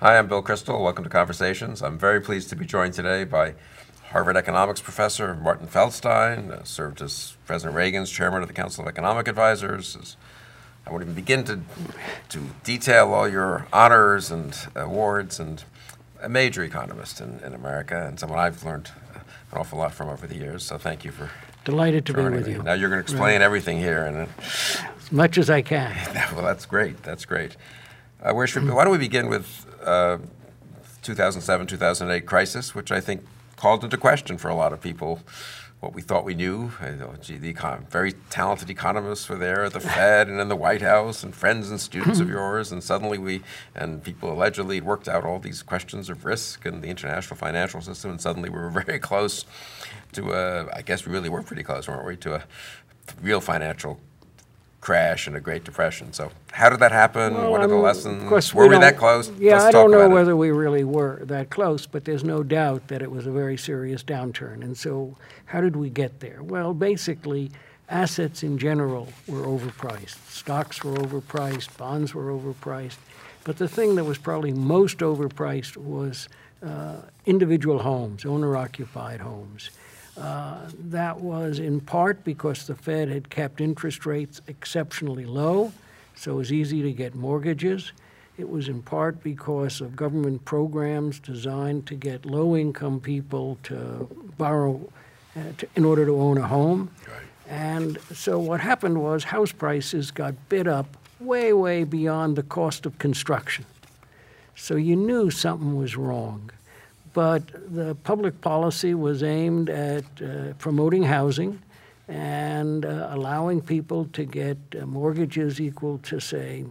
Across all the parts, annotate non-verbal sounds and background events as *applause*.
Hi, I'm Bill Kristol. Welcome to Conversations. I'm very pleased to be joined today by Harvard economics professor Martin Feldstein, uh, served as President Reagan's chairman of the Council of Economic Advisors. As I won't even begin to, to detail all your honors and awards, and a major economist in, in America, and someone I've learned an awful lot from over the years. So thank you for Delighted to be with me. you. Now you're going to explain everything here, and As much as I can. *laughs* well, that's great. That's great. Uh, where should, why don't we begin with uh, 2007, 2008 crisis, which I think called into question for a lot of people what we thought we knew. Know, gee, the econ- very talented economists were there at the *laughs* Fed and in the White House, and friends and students of *clears throat* yours, and suddenly we and people allegedly worked out all these questions of risk and the international financial system, and suddenly we were *laughs* very close to a. I guess we really were pretty close, weren't we, to a real financial crash and a Great Depression. So, how did that happen? Well, what are the um, lessons? Of course, were we, don't- that close? Yeah, Let's I don't know about it. whether we really were that close, but there's no doubt that it was a very serious downturn. And so, how did we get there? Well, basically, assets in general were overpriced. Stocks were overpriced, bonds were overpriced. But the thing that was probably most overpriced was uh, individual homes, owner occupied homes. Uh, That was in part because the Fed had kept interest rates exceptionally low, so it was easy to get mortgages. It was in part because of government programs designed to get low-income people to borrow uh, to- in order to own a home. And so what happened was house prices got bid up way, way beyond the cost of construction. So you knew something was wrong. But the public policy was aimed at uh, promoting housing and uh, allowing people to get uh, mortgages equal to, say,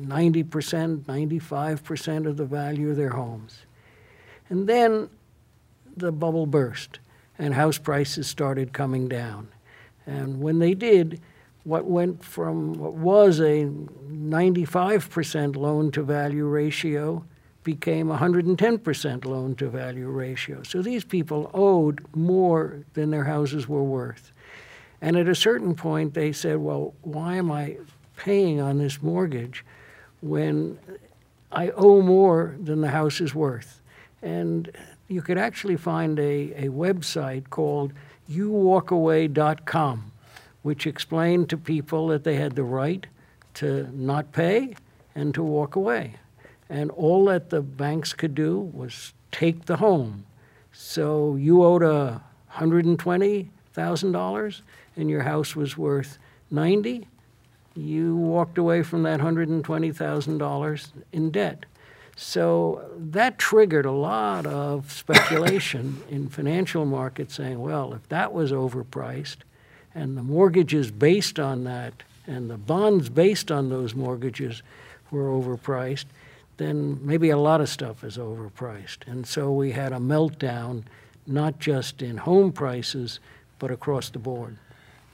90%, 95% of the value of their homes. And then the bubble burst and house prices started coming down. And when they did, what went from what was a 95% loan to value ratio became 110% loan to value ratio. So these people owed more than their houses were worth. And at a certain point, they said, well, why am I paying on this mortgage when I owe more than the house is worth? And you could actually find a, a website called youwalkaway.com, which explained to people that they had the right to not pay and to walk away. And all that the banks could do was take the home. So you owed a $120,000 and your house was worth 90, you walked away from that $120,000 in debt. So that triggered a lot of speculation *coughs* in financial markets saying, well, if that was overpriced and the mortgages based on that and the bonds based on those mortgages were overpriced, then maybe a lot of stuff is overpriced. And so we had a meltdown, not just in home prices, but across the board.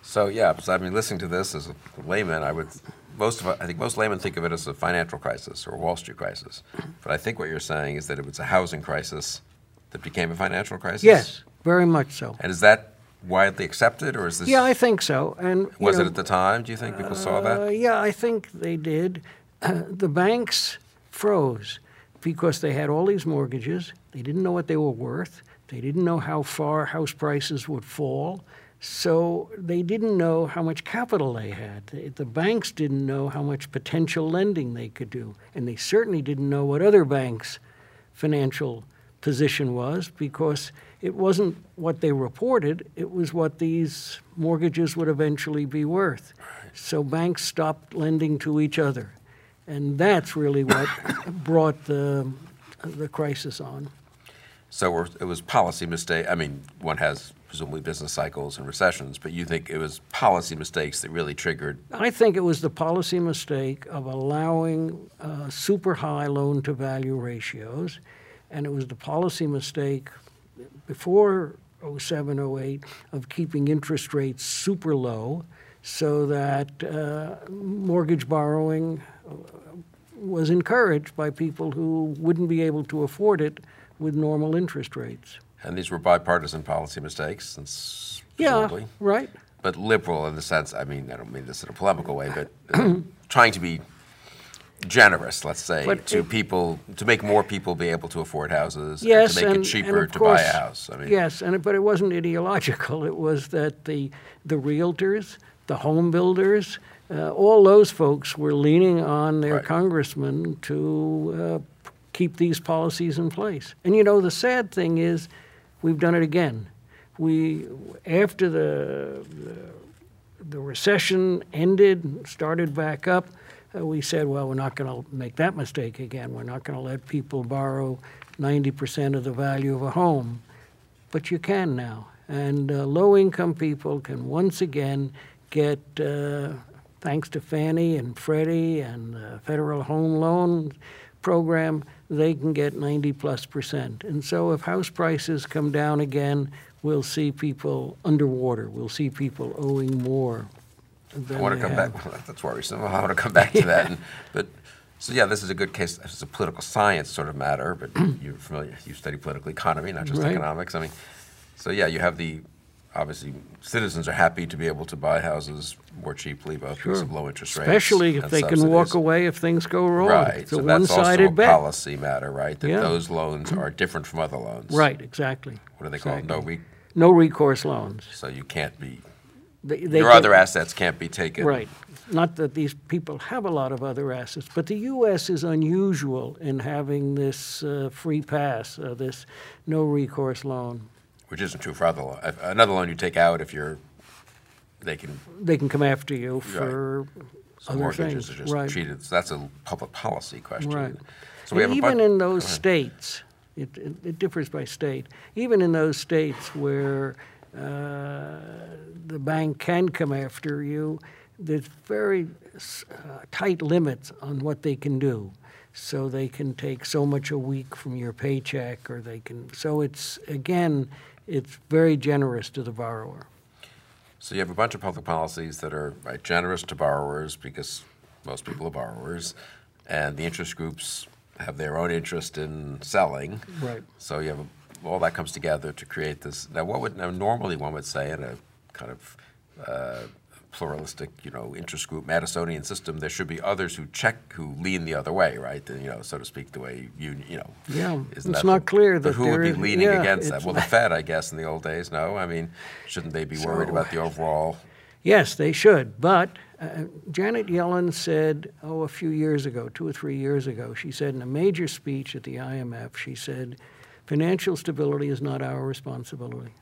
So yeah, because I mean, listening to this as a layman, I would most of I think most laymen think of it as a financial crisis or a Wall Street crisis, but I think what you're saying is that it was a housing crisis that became a financial crisis. Yes, very much so. And is that widely accepted, or is this? Yeah, I think so. And was know, it at the time? Do you think people saw Uh, that? yeah, I think they did. *clears throat* the banks froze because they had all these mortgages. They didn't know what they were worth. They didn't know how far house prices would fall. So they didn't know how much capital they had. The, banks didn't know how much potential lending they could do. And they certainly didn't know what other banks' financial position was because it wasn't what they reported, it was what these mortgages would eventually be worth. So banks stopped lending to each other. And that's really what brought the, the crisis on. So it was policy mistake. I mean, one has presumably business cycles and recessions, but you think it was policy mistakes that really triggered. I think it was the policy mistake of allowing uh, super high loan to value ratios, and it was the policy mistake before 07, 08 of keeping interest rates super low so that uh, mortgage borrowing was encouraged by people who wouldn't be able to afford it with normal interest rates. And these were bipartisan policy mistakes, since Yeah, presumably. right. but liberal in the sense, I mean, I don't mean this in a polemical way, but uh, *clears throat* trying to be generous, let's say, But to it- people, to make more people be able to afford houses, and Yes, to make and, it cheaper to buy a house. I mean, yes, and it, but it wasn't ideological. It was that the the realtors, the home builders, uh, all those folks were leaning on their Right. congressmen to uh, keep these policies in place. And you know, the sad thing is, we've done it again. We after the the, the recession ended, started back up. Uh, we said, well, we're not going to make that mistake again. We're not going to let people borrow 90% of the value of a home. But you can now. And uh, low income people can once again get, uh, thanks to Fannie and Freddie and the Federal Home Loan Program, they can get 90 plus percent. And so if house prices come down again, we'll see people underwater. We'll see people owing more. Than I want to come have. back. *laughs* That's worrisome. I want to come back to that. And, but so yeah, this is a good case. It's a political science sort of matter. But *clears throat* you're familiar. You study political economy, not just Right. economics. I mean, so yeah, you have the obviously citizens are happy to be able to buy houses more cheaply, because Sure. of low interest rates, Especially if they can walk away if things go wrong. Right. It's a so that's also a one-sided bet. policy matter, right? That Yeah. those loans are different from other loans. Right, exactly. What do they call it? No, Exactly. re- No recourse loans. so you can't be. They, they your can- other assets can't be taken. Right. Not that these people have a lot of other assets, but the U.S. is unusual in having this uh, free pass, uh, this no recourse loan. Which isn't true for other lo- if- another loan you take out if you're. They can They can come after you for So other mortgages things. are just right. treated, so that's a public policy question. Right. So we have a even in those states, it, it, it differs by state. Even in those states where uh, the bank can come after you, there's very s- uh, tight limits on what they can do. So they can take so much a week from your paycheck, or they can. So it's again, it's very generous to the borrower. So you have a bunch of public policies that are right, generous to borrowers because most people are borrowers, and the interest groups have their own interest in selling. Right. So you have a, all that comes together to create this. Now, what would now normally one would say in a kind of uh, pluralistic, you know, interest group Madisonian system, there should be others who check, who lean the other way, right? The, you know, so to speak, the way you, you know. Yeah, isn't it's that not the- clear that who would be leaning yeah, against that? Well, the Fed, I guess, in the old days. No, I mean, shouldn't they be worried about the overall? Yes, they should. But uh, Janet Yellen said, oh, a few years ago, two or three years ago, she said in a major speech at the IMF, she said, financial stability is not our responsibility.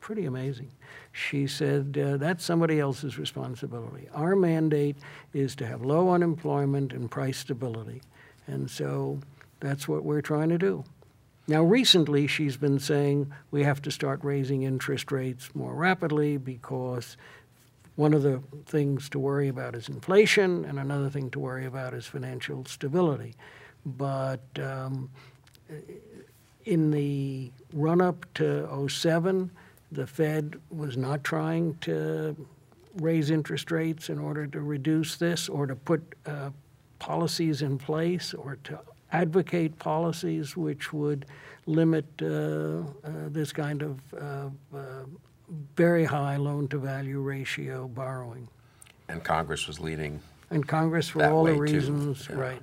Pretty amazing. She said, uh, that's somebody else's responsibility. Our mandate is to have low unemployment and price stability. And so that's what we're trying to do. Now, recently, she's been saying we have to start raising interest rates more rapidly because one of the things to worry about is inflation, and another thing to worry about is financial stability. But um, in the run up to 07, the Fed was not trying to raise interest rates in order to reduce this or to put uh, policies in place or to advocate policies which would limit uh, uh, this kind of uh, uh, very high loan to value ratio borrowing. And Congress was leading. And Congress, for all the reasons, yeah. right.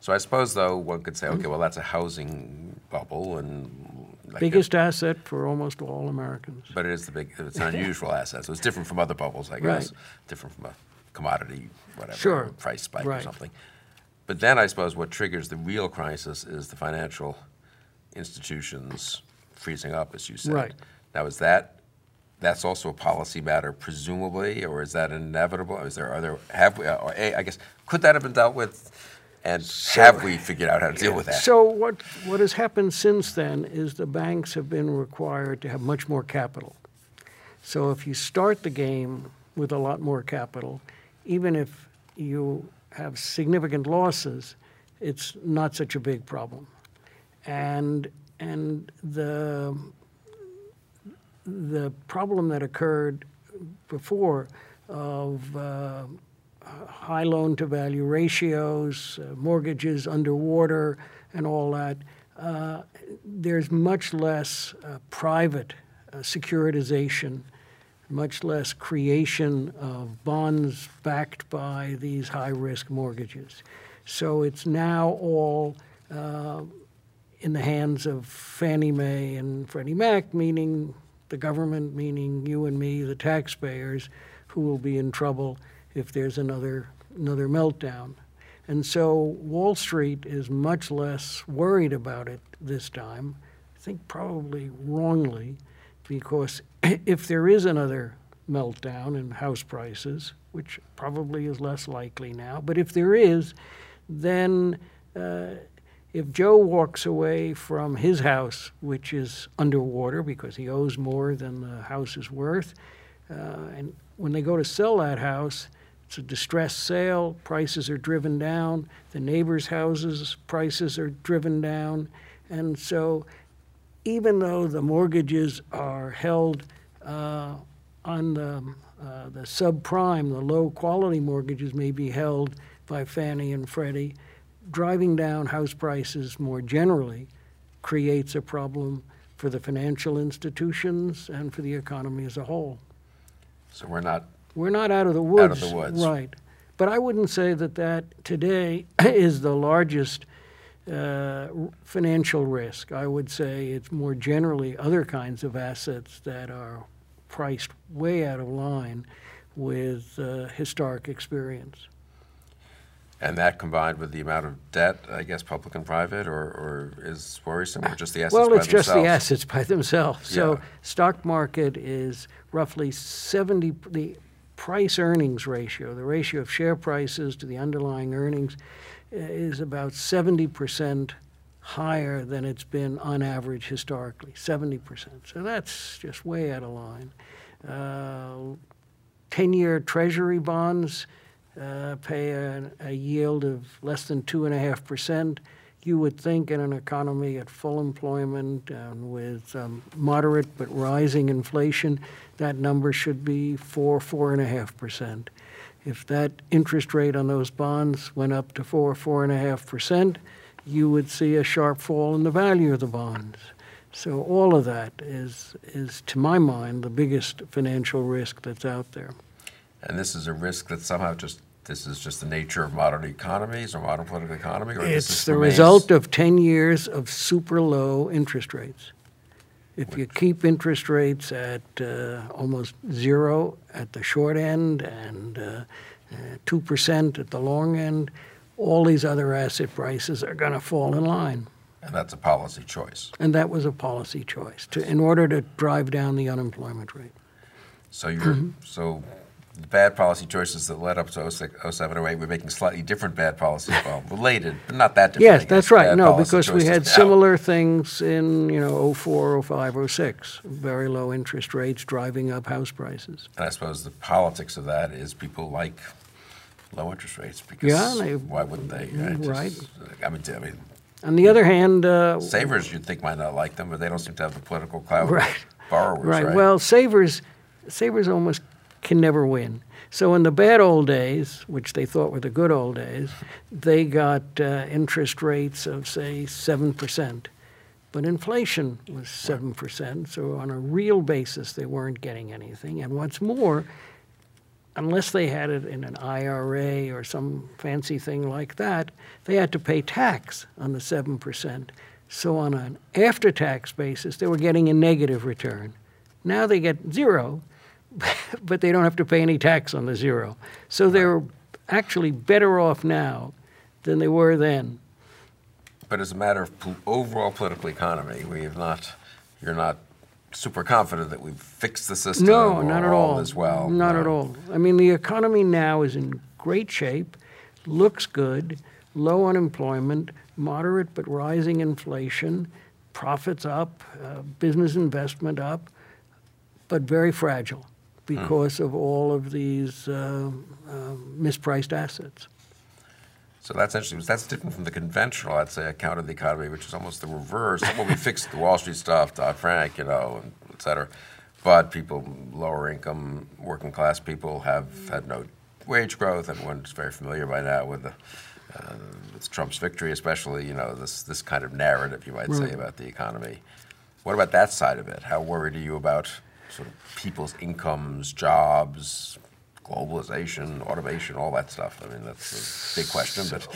So I suppose, though, one could say, okay, well, that's a housing bubble, and like Biggest asset for almost all Americans. but it is the big. It's an unusual *laughs* asset, so it's different from other bubbles, I guess. Right. Different from a commodity, whatever, Sure. price spike or something. But then I suppose what triggers the real crisis is the financial institutions freezing up, as you said. Right. Now, is that that's also a policy matter, presumably, or is that inevitable? Is there other have we? Or a, I guess could that have been dealt with? And have we figured out how to deal with that? So what, what has happened since then is the banks have been required to have much more capital. So if you start the game with a lot more capital, even if you have significant losses, it's not such a big problem. And, and the, the problem that occurred before of uh, high loan to value ratios, uh, mortgages underwater, and all that, uh, there's much less uh, private uh, securitization, much less creation of bonds backed by these high risk mortgages. So it's now all uh, in the hands of Fannie Mae and Freddie Mac, meaning the government, meaning you and me, the taxpayers, who will be in trouble if there's another another meltdown. And so Wall Street is much less worried about it this time. I think probably wrongly, because *clears throat* if there is another meltdown in house prices, which probably is less likely now, but if there is, then uh, if Joe walks away from his house, which is underwater because he owes more than the house is worth, uh, and when they go to sell that house, it's a distressed sale, prices are driven down, the neighbors' houses' prices are driven down, and so even though the mortgages are held uh, on the, uh, the subprime, the low quality mortgages may be held by Fannie and Freddie, driving down house prices more generally creates a problem for the financial institutions and for the economy as a whole. So we're not We're not out of the woods. Out of the woods. Right. But I wouldn't say that that today *clears throat* is the largest uh, financial risk. I would say it's more generally other kinds of assets that are priced way out of line with uh, historic experience. And that combined with the amount of debt, I guess, public and private, or, or is worrisome, or just the assets Well, by it's just the themselves? assets by themselves. So Yeah. stock market is roughly 70, the price earnings ratio, the ratio of share prices to the underlying earnings uh, is about 70% higher than it's been on average historically, 70%. So that's just way out of line. Uh, 10-year treasury bonds uh, pay a, a yield of less than 2.5%. You would think in an economy at full employment and with um, moderate but rising inflation, that number should be 4, 4.5%. If that interest rate on those bonds went up to 4, 4.5%, you would see a sharp fall in the value of the bonds. So all of that is, is to my mind, the biggest financial risk that's out there. And this is a risk that somehow just, this is just the nature of modern economies or modern political economy? or It's the result of 10 years of super low interest rates. If you keep interest rates at uh, almost zero at the short end and uh, uh, 2% at the long end, all these other asset prices are going to fall in line. And that's a policy choice. And that was a policy choice to, in order to drive down the unemployment rate. So you're, Mm-hmm. so bad policy choices that led up to 06, 07, 08, we're making slightly different bad policies, *laughs* well, related, but not that different. Yes, that's right. No, because we had now. similar things in, you know, 04, 05, 06, very low interest rates driving up house prices. And I suppose the politics of that is people like low interest rates Yeah, because they- why wouldn't they? right? Just- I mean, I mean, On the other hand, uh, savers you'd think might not like them, but they don't seem to have the political clout. *laughs* Right. Borrowers, Right. right? Well, savers, savers almost can never win. So in the bad old days, which they thought were the good old days, they got uh, interest rates of say seven percent, but inflation was seven percent. So on a real basis, they weren't getting anything. And what's more, unless they had it in an IRA or some fancy thing like that, they had to pay tax on the 7%. So on an after-tax basis, they were getting a negative return. Now they get zero, *laughs* but they don't have to pay any tax on the zero. So they're actually better off now than they were then. But as a matter of pol- overall political economy, we have not, you're not super confident that we've fixed the system No, or not at all all. as well. Not no. at all. I mean, the economy now is in great shape, looks good, low unemployment, moderate but rising inflation, profits up, uh, business investment up, but very fragile because of all of these uh, uh, mispriced assets. So that's interesting. That's different from the conventional, I'd say, account of the economy, which is almost the reverse. well, we fixed the Wall Street stuff, Dodd Frank, you know, and et cetera. But people, lower income, working class people have had no wage growth. Everyone's very familiar by now with the uh, with Trump's victory, especially, you know, this this kind of narrative you might say about the economy. What about that side of it? How worried are you about sort of people's incomes, jobs, globalization, automation, all that stuff. I mean, that's a big question, but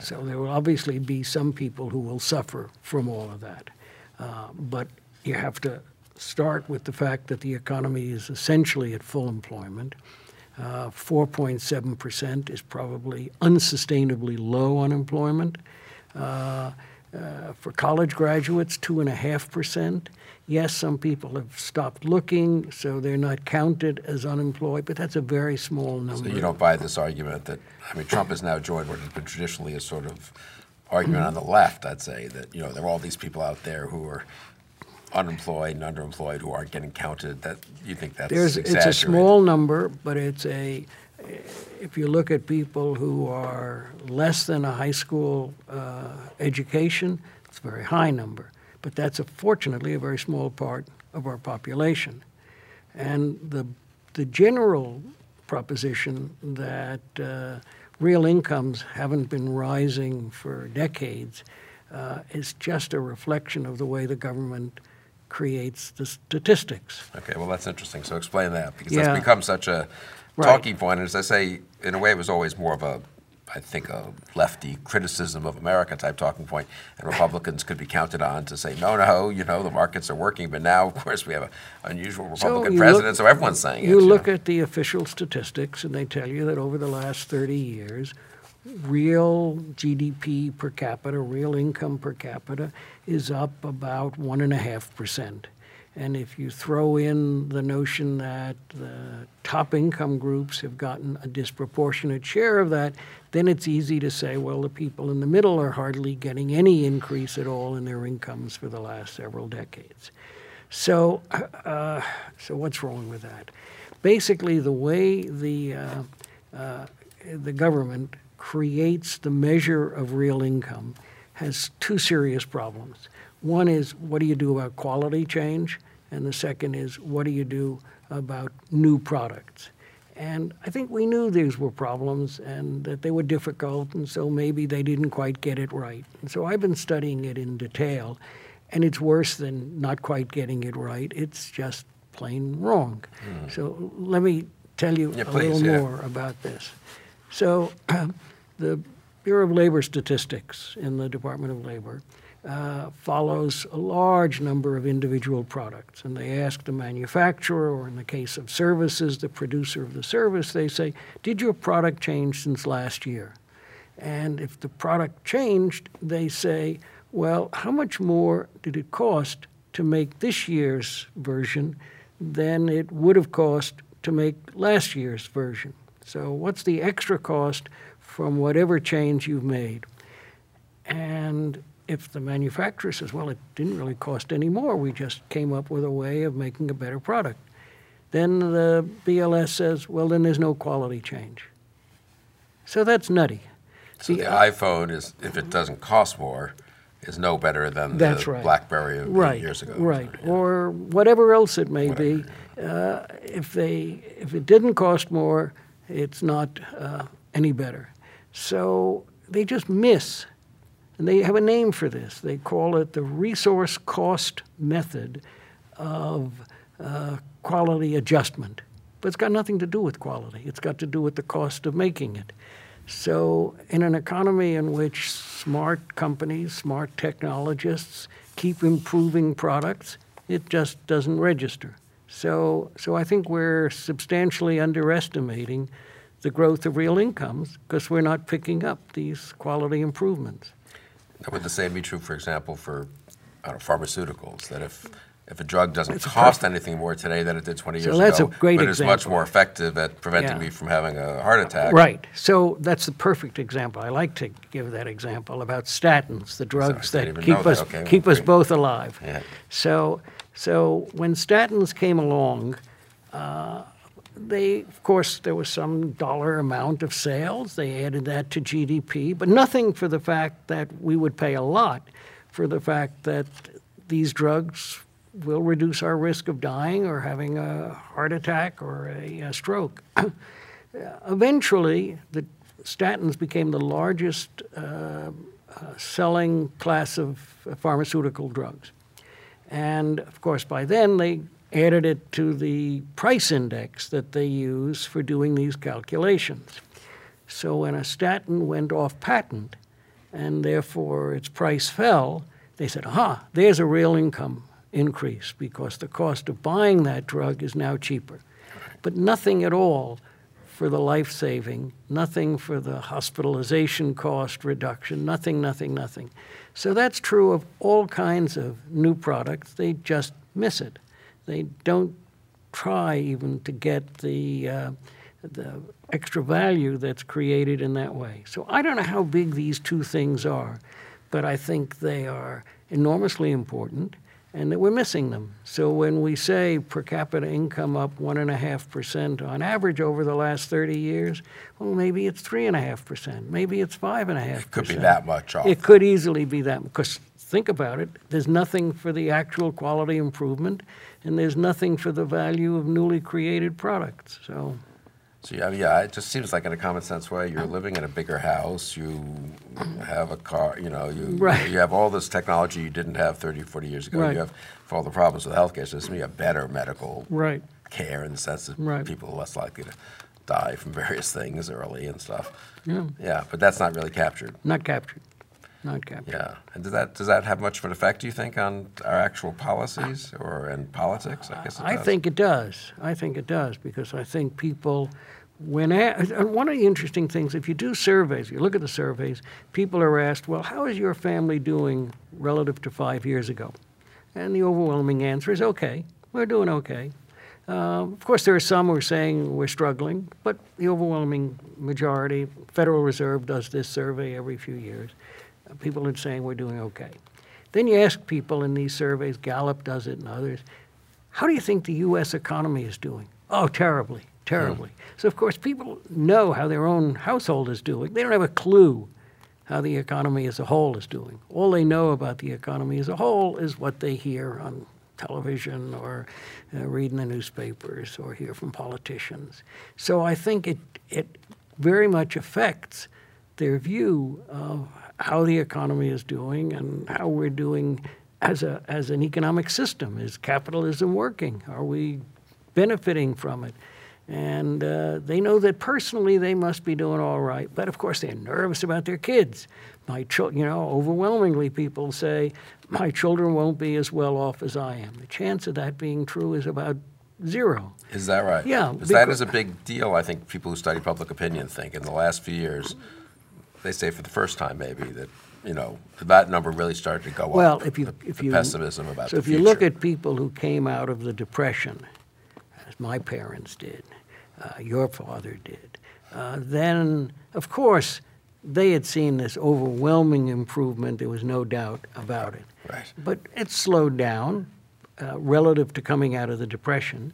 So there will obviously be some people who will suffer from all of that. Uh, but you have to start with the fact that the economy is essentially at full employment. Uh, 4.7% is probably unsustainably low unemployment. Uh, uh, for college graduates, 2.5%. Yes, some people have stopped looking, so they're not counted as unemployed, but that's a very small number. So you don't buy this argument that, I mean, Trump has now joined what has been traditionally a sort of argument on the left, I'd say, that, you know, there are all these people out there who are unemployed and underemployed who aren't getting counted, that, you think that's There's, it's a small number, but it's a, if you look at people who are less than a high school uh, education, it's a very high number. But that's a, fortunately a very small part of our population. And the, the general proposition that uh, real incomes haven't been rising for decades uh, is just a reflection of the way the government creates the statistics. Okay, well, that's interesting. So explain that, because Yeah. that's become such a Right. talking point. And as I say, in a way, it was always more of a, I think, a lefty criticism of America type talking point. And Republicans could be counted on to say, no, no, you know, the markets are working. But now, of course, we have an unusual Republican you president, look- so everyone's saying it. You know. look at the official statistics, and they tell you that over the last 30 years, real GDP per capita, real income per capita, is up about 1.5%. And if you throw in the notion that the top income groups have gotten a disproportionate share of that, then it's easy to say, well, the people in the middle are hardly getting any increase at all in their incomes for the last several decades. So, uh, so what's wrong with that? Basically, the way the uh, uh, the government creates the measure of real income has two serious problems. One is what do you do about quality change, and the second is what do you do about new products. And I think we knew these were problems and that they were difficult, and so maybe they didn't quite get it right. And so I've been studying it in detail, and it's worse than not quite getting it right. It's just plain wrong. Hmm. So let me tell you Yeah, a please, little yeah. more about this. So *clears throat* the Bureau of Labor Statistics in the Department of Labor uh, follows a large number of individual products, and they ask the manufacturer, or in the case of services, the producer of the service, they say, Did your product change since last year? And if the product changed, they say, Well, how much more did it cost to make this year's version than it would have cost to make last year's version? So, what's the extra cost from whatever change you've made? And if the manufacturer says, well, it didn't really cost any more, we just came up with a way of making a better product, then the BLS says, well, then there's no quality change. So that's nutty. So the iPhone is, if it doesn't cost more, is no better than That's the right. BlackBerry of right, years ago. Right, Yeah. or whatever else it may be. Uh, if they, if it didn't cost more, it's not uh, any better. So they just miss, and they have a name for this. They call it the resource cost method of uh, quality adjustment. But it's got nothing to do with quality. It's got to do with the cost of making it. So, in an economy in which smart companies, smart technologists keep improving products, it just doesn't register. So, so I think we're substantially underestimating the growth of real incomes because we're not picking up these quality improvements. Would the same be true, for example, for I don't know, pharmaceuticals? That if, if a drug doesn't cost anything more today than it did 20 So years that's a ago, great but is much more effective at preventing Yeah. me from having a heart attack. Right. So that's the perfect example. I like to give that example about statins, the drugs that keep know that. us Okay, keep us great. both alive. Yeah. So so when statins came along, uh, they of course there was some dollar amount of sales. They added that to GDP, but nothing for the fact that we would pay a lot for the fact that these drugs will reduce our risk of dying or having a heart attack or a, a stroke. *clears throat* Eventually, the statins became the largest uh, uh, selling class of pharmaceutical drugs. And of course, by then they added it to the price index that they use for doing these calculations. So when a statin went off patent and therefore its price fell, they said, aha, there's a real income increase because the cost of buying that drug is now cheaper. But nothing at all for the life saving, nothing for the hospitalization cost reduction, nothing, nothing, nothing. So that's true of all kinds of new products. They just miss it. They don't try even to get the, uh, the extra value that's created in that way. So I don't know how big these two things are, but I think they are enormously important and that we're missing them. So when we say per capita income up one and a half percent on average over the last 30 years, well, maybe it's three and a half percent, maybe it's five and a half. It could be that much off. It could easily be that because think about it. There's nothing for the actual quality improvement, and there's nothing for the value of newly created products. So. So yeah, yeah, it just seems like in a common sense way, you're uh-huh. living in a bigger house, you uh-huh. have a car, you know, you Right. you have all this technology you didn't have 30, 40 years ago. Right. You have for all the problems with the healthcare system, you have better medical Right. care in the sense that Right. people are less likely to die from *laughs* various things early and stuff. Yeah. Yeah, but that's not really captured. Not captured. Not. Yeah, and does that does that have much of an effect? Do you think on our actual policies or in politics? I guess it I does. think it does. I think it does because I think people, when a- and one of the interesting things, if you do surveys, you look at the surveys, people are asked, "Well, how is your family doing relative to five years ago?" And the overwhelming answer is, "Okay, we're doing okay." Uh, of course, there are some who are saying we're struggling, but the overwhelming majority, Federal Reserve does this survey every few years. People are saying we're doing okay. Then you ask people in these surveys, Gallup does it and others, how do you think the U.S. economy is doing? Oh, terribly, terribly. So, of course, people know how their own household is doing. They don't have a clue how the economy as a whole is doing. All they know about the economy as a whole is what they hear on television or uh, read in the newspapers or hear from politicians. So I think it, it very much affects their view of how the economy is doing and how we're doing as, a, as an economic system. Is capitalism working? Are we benefiting from it? And uh, they know that personally they must be doing all right, but of course they're nervous about their kids. My children, you know, overwhelmingly people say, my children won't be as well off as I am. The chance of that being true is about zero. Is that right? Yeah, Because that is a big deal, I think people who study public opinion think. In the last few years, they say for the first time maybe that, you know, that number really started to go up. Well, if you the- if the you pessimism about so if you look at people who came out of the depression, as my parents did, uh, your father did, uh, then of course they had seen this overwhelming improvement. There was no doubt about it. Right. But it slowed down uh, relative to coming out of the depression.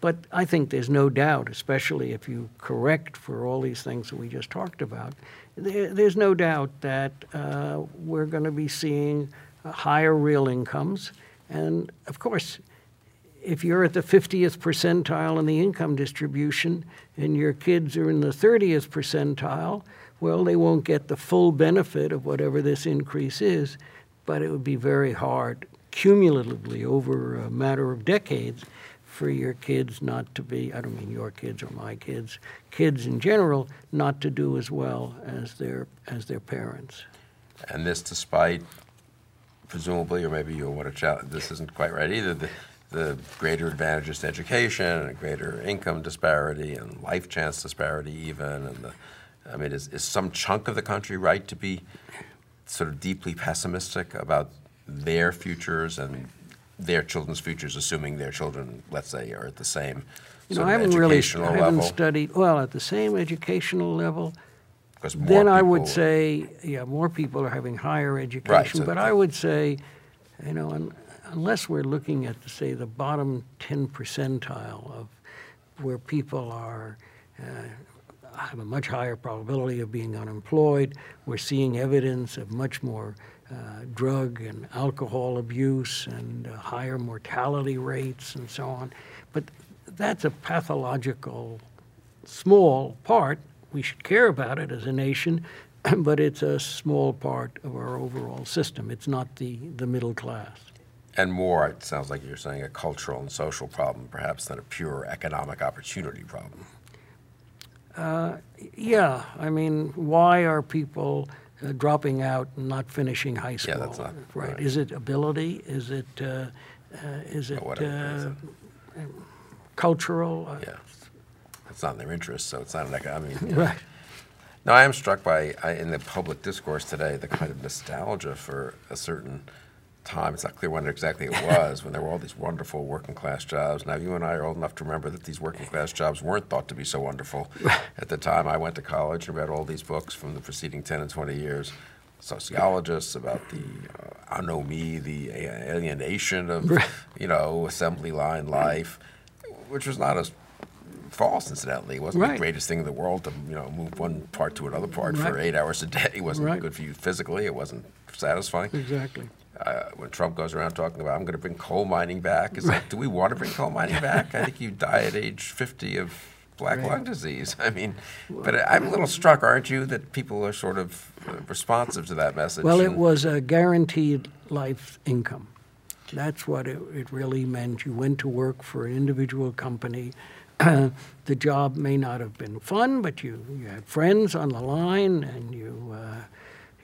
But I think there's no doubt, especially if you correct for all these things that we just talked about, there, there's no doubt that uh, we're going to be seeing higher real incomes. And of course, if you're at the 50th percentile in the income distribution and your kids are in the 30th percentile, well, they won't get the full benefit of whatever this increase is, but it would be very hard cumulatively over a matter of decades for your kids not to be, I don't mean your kids or my kids, kids in general, not to do as well as their, as their parents. And this despite, presumably, or maybe you want to challenge, this isn't quite right either, the, the greater advantages to education and greater income disparity and life chance disparity even, and the, I mean, is, is some chunk of the country right to be sort of deeply pessimistic about their futures and their children's futures, assuming their children, let's say, are at the same You know, I haven't really, I haven't level? studied, well, at the same educational level. more then I would say, yeah, more people are having higher education. so But I would say, you know, un- unless we're looking at, say, the bottom 10 percentile of where people are, uh, have a much higher probability of being unemployed, we're seeing evidence of much more drug and alcohol abuse and uh, higher mortality rates and so on. But that's a pathological small part. We should care about it as a nation, *clears throat* but it's a small part of our overall system. It's not the, the middle class. And more, it sounds like you're saying, a cultural and social problem, perhaps, than a pure economic opportunity problem. Yeah, I mean, why are people uh, dropping out and not finishing high school? Yeah, that's not- right. right. Is it ability? Is it uh, uh, is it it uh, cultural? Uh, Yeah. It's not in their interest, so it's not an eco- I mean. *laughs* Right. Now I am struck by, I, in the public discourse today, the kind of nostalgia for a certain time. It's not clear when exactly it was, when there were all these wonderful working class jobs. Now, you and I are old enough to remember that these working class jobs weren't thought to be so wonderful. *laughs* At the time, I went to college and read all these books from the preceding 10 and 20 years. Sociologists about the uh, anomie, the alienation of, you know, assembly line life, which was not as false, incidentally. It wasn't Right. the greatest thing in the world to you know move one part to another part for eight hours a day. It wasn't Right. good for you physically. It wasn't satisfying. Exactly. Uh, when Trump goes around talking about I'm going to bring coal mining back, it's like, do we want to bring coal mining back? I think you die at age 50 of black Right. lung disease. *laughs* I mean, but I'm a little struck, aren't you, that people are sort of uh, responsive to that message? Well, it was a guaranteed life income. That's what it, it really meant. You went to work for an individual company. *clears throat* the job may not have been fun, but you, you had friends on the line, and you, uh,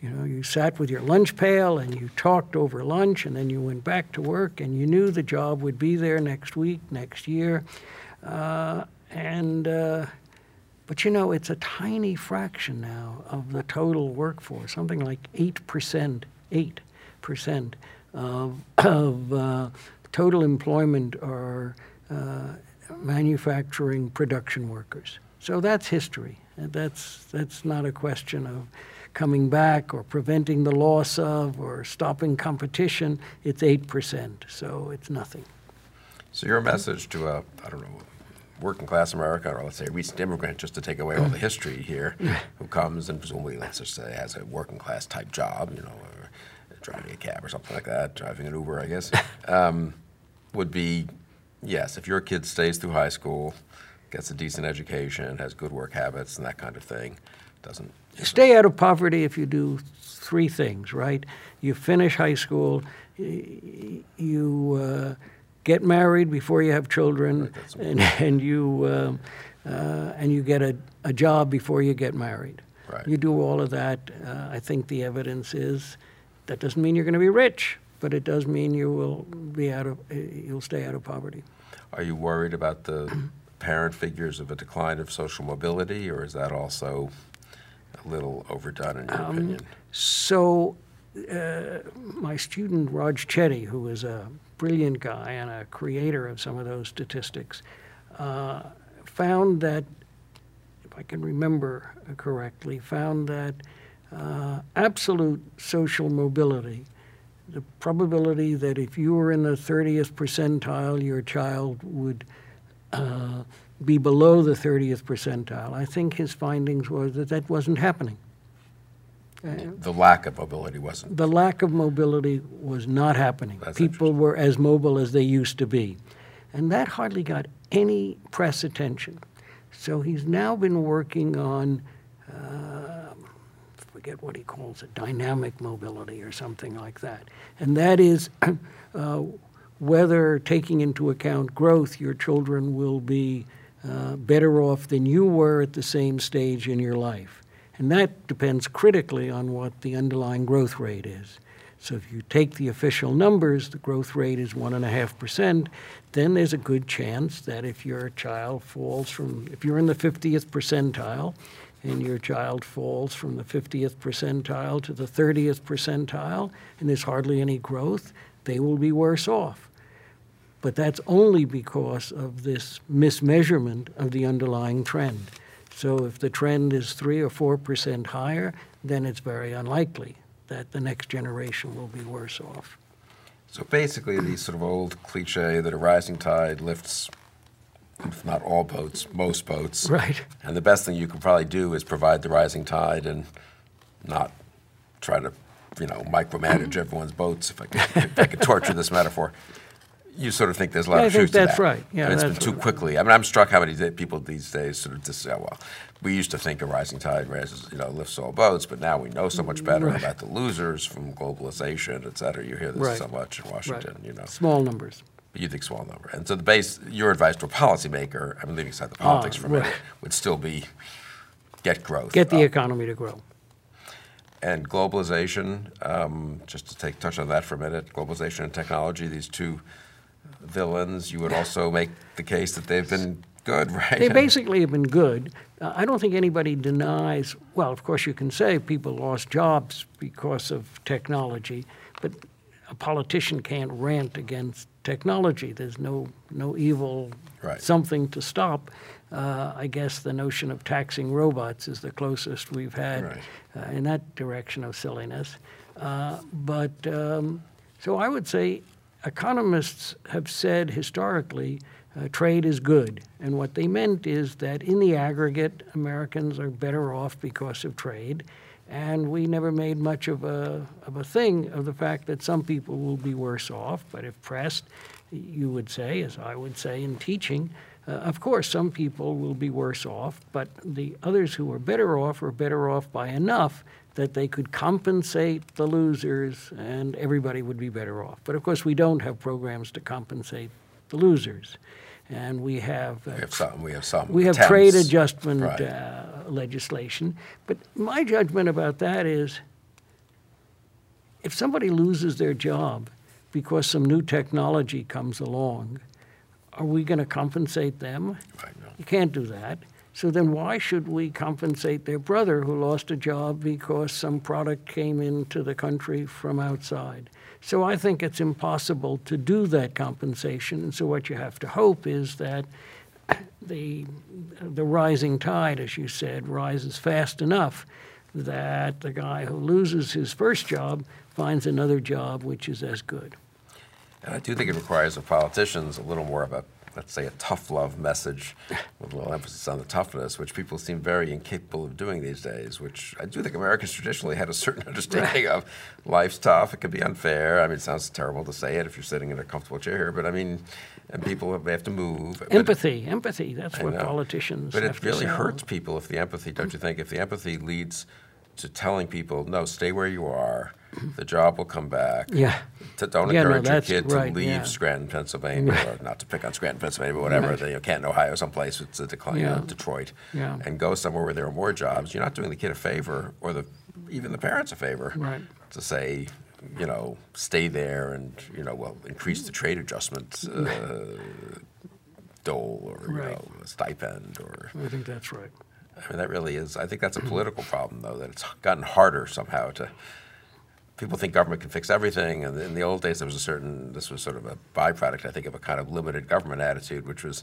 you know, you sat with your lunch pail and you talked over lunch, and then you went back to work, and you knew the job would be there next week, next year, uh, and. Uh, but you know, it's a tiny fraction now of the total workforce, something like 8%, 8% of, of uh, total employment are uh, manufacturing production workers. So that's history. That's, that's not a question of coming back or preventing the loss of or stopping competition. It's 8%, so it's nothing. So your message to a, I don't know, working class America, or let's say a recent immigrant, just to take away all the *clears throat* history here, who comes and presumably, let's just say, has a working class type job, you know, or driving a cab or something like that, driving an Uber, I guess, *laughs* um, would be, yes, if your kid stays through high school, gets a decent education, has good work habits and that kind of thing, doesn't, stay out of poverty if you do three things, right? You finish high school, you uh, get married before you have children, that's- and, *laughs* and you um, uh, and you get a, a job before you get married. Right. You do all of that. Uh, I think the evidence is that doesn't mean you're going to be rich, but it does mean you will be out of uh, you'll stay out of poverty. are you worried about the parent figures of a decline of social mobility, or is that also a little overdone in your opinion? So, uh, my student Raj Chetty, who is a brilliant guy and a creator of some of those statistics, uh, found that, if I can remember correctly, found that uh, absolute social mobility, the probability that if you were in the 30th percentile, your child would uh, be below the 30th percentile. I think his findings were that that wasn't happening. The lack of mobility wasn't The lack of mobility was not happening. That's People were as mobile as they used to be. And that hardly got any press attention. So he's now been working on, uh, forget what he calls it, dynamic mobility or something like that. And that is *clears throat* uh, whether, taking into account growth, your children will be uh, better off than you were at the same stage in your life. And that depends critically on what the underlying growth rate is. So if you take the official numbers, the growth rate is 1.5%, then there's a good chance that if your child falls from, if you're in the 50th percentile, and your child falls from the 50th percentile to the 30th percentile, and there's hardly any growth, they will be worse off. But that's only because of this mismeasurement of the underlying trend. So if the trend is 3 or 4% higher, then it's very unlikely that the next generation will be worse off. So basically, the sort of old cliche that a rising tide lifts, if not all boats, most boats. Right. And the best thing you can probably do is provide the rising tide and not try to, you know, micromanage everyone's boats. If I could, if I could torture this metaphor. You sort of think there's a lot Yeah, I of think truth to that's that. right. Yeah, it's been too right. quickly. I mean, I'm struck how many people these days sort of just say, well, we used to think a rising tide raises, you know, lifts all boats, but now we know so much better Right. about the losers from globalization, et cetera. You hear this Right. so much in Washington, you know. Small numbers. But you think small number. And so the base, your advice to a policymaker, I mean, leaving aside the politics for a minute, Ah, would still be get growth. Get the up. economy to grow. And globalization, um, just to take touch on that for a minute, globalization and technology, these two villains, you would also make the case that they've been good, *laughs* right? They basically have been good. Uh, I don't think anybody denies, well, of course, you can say people lost jobs because of technology, but a politician can't rant against technology. There's no, no evil Right. something to stop. Uh, I guess the notion of taxing robots is the closest we've had Right. uh, in that direction of silliness. Uh, but um, so I would say economists have said historically uh, trade is good. And what they meant is that in the aggregate, Americans are better off because of trade. And we never made much of a, of a thing of the fact that some people will be worse off. But if pressed, you would say, as I would say in teaching, uh, of course, some people will be worse off, but the others who are better off are better off by enough that they could compensate the losers and everybody would be better off. But of course, we don't have programs to compensate the losers. And we have, uh, We have some, we have some we have trade adjustment Right. uh, legislation. But my judgment about that is if somebody loses their job because some new technology comes along, are we going to compensate them? Right, no. You can't do that. So then why should we compensate their brother who lost a job because some product came into the country from outside? So I think it's impossible to do that compensation. And so what you have to hope is that *coughs* the the rising tide, as you said, rises fast enough that the guy who loses his first job finds another job which is as good. And I do think it requires of politicians a little more of a, let's say, a tough love message with a little emphasis on the toughness, which people seem very incapable of doing these days, which I do think Americans traditionally had a certain *laughs* understanding of. Life's tough, it can be unfair. I mean, it sounds terrible to say it if you're sitting in a comfortable chair here, but I mean, and people have, have to move. but- Empathy, empathy, that's I what know. politicians But it really hurts people if the empathy, don't you think? If the empathy leads to telling people, no, stay where you are, the job will come back. Yeah. To, don't Yeah, no, encourage your that's kid to leave yeah. Scranton, Pennsylvania, or not to pick on Scranton, Pennsylvania, but whatever, Right. the, you know, Canton, Ohio, someplace, it's a decline, you know, Detroit, Yeah. and go somewhere where there are more jobs. You're not doing the kid a favor, or the even the parents a favor, Right. to say, you know, stay there and you know, well, increase the trade adjustment uh, dole or you know, stipend or. I think that's right. I mean, that really is. I think that's a *clears throat* political problem, though, that it's gotten harder somehow to. People think government can fix everything, and in the old days, there was a certain. This was sort of a byproduct, I think, of a kind of limited government attitude, which was,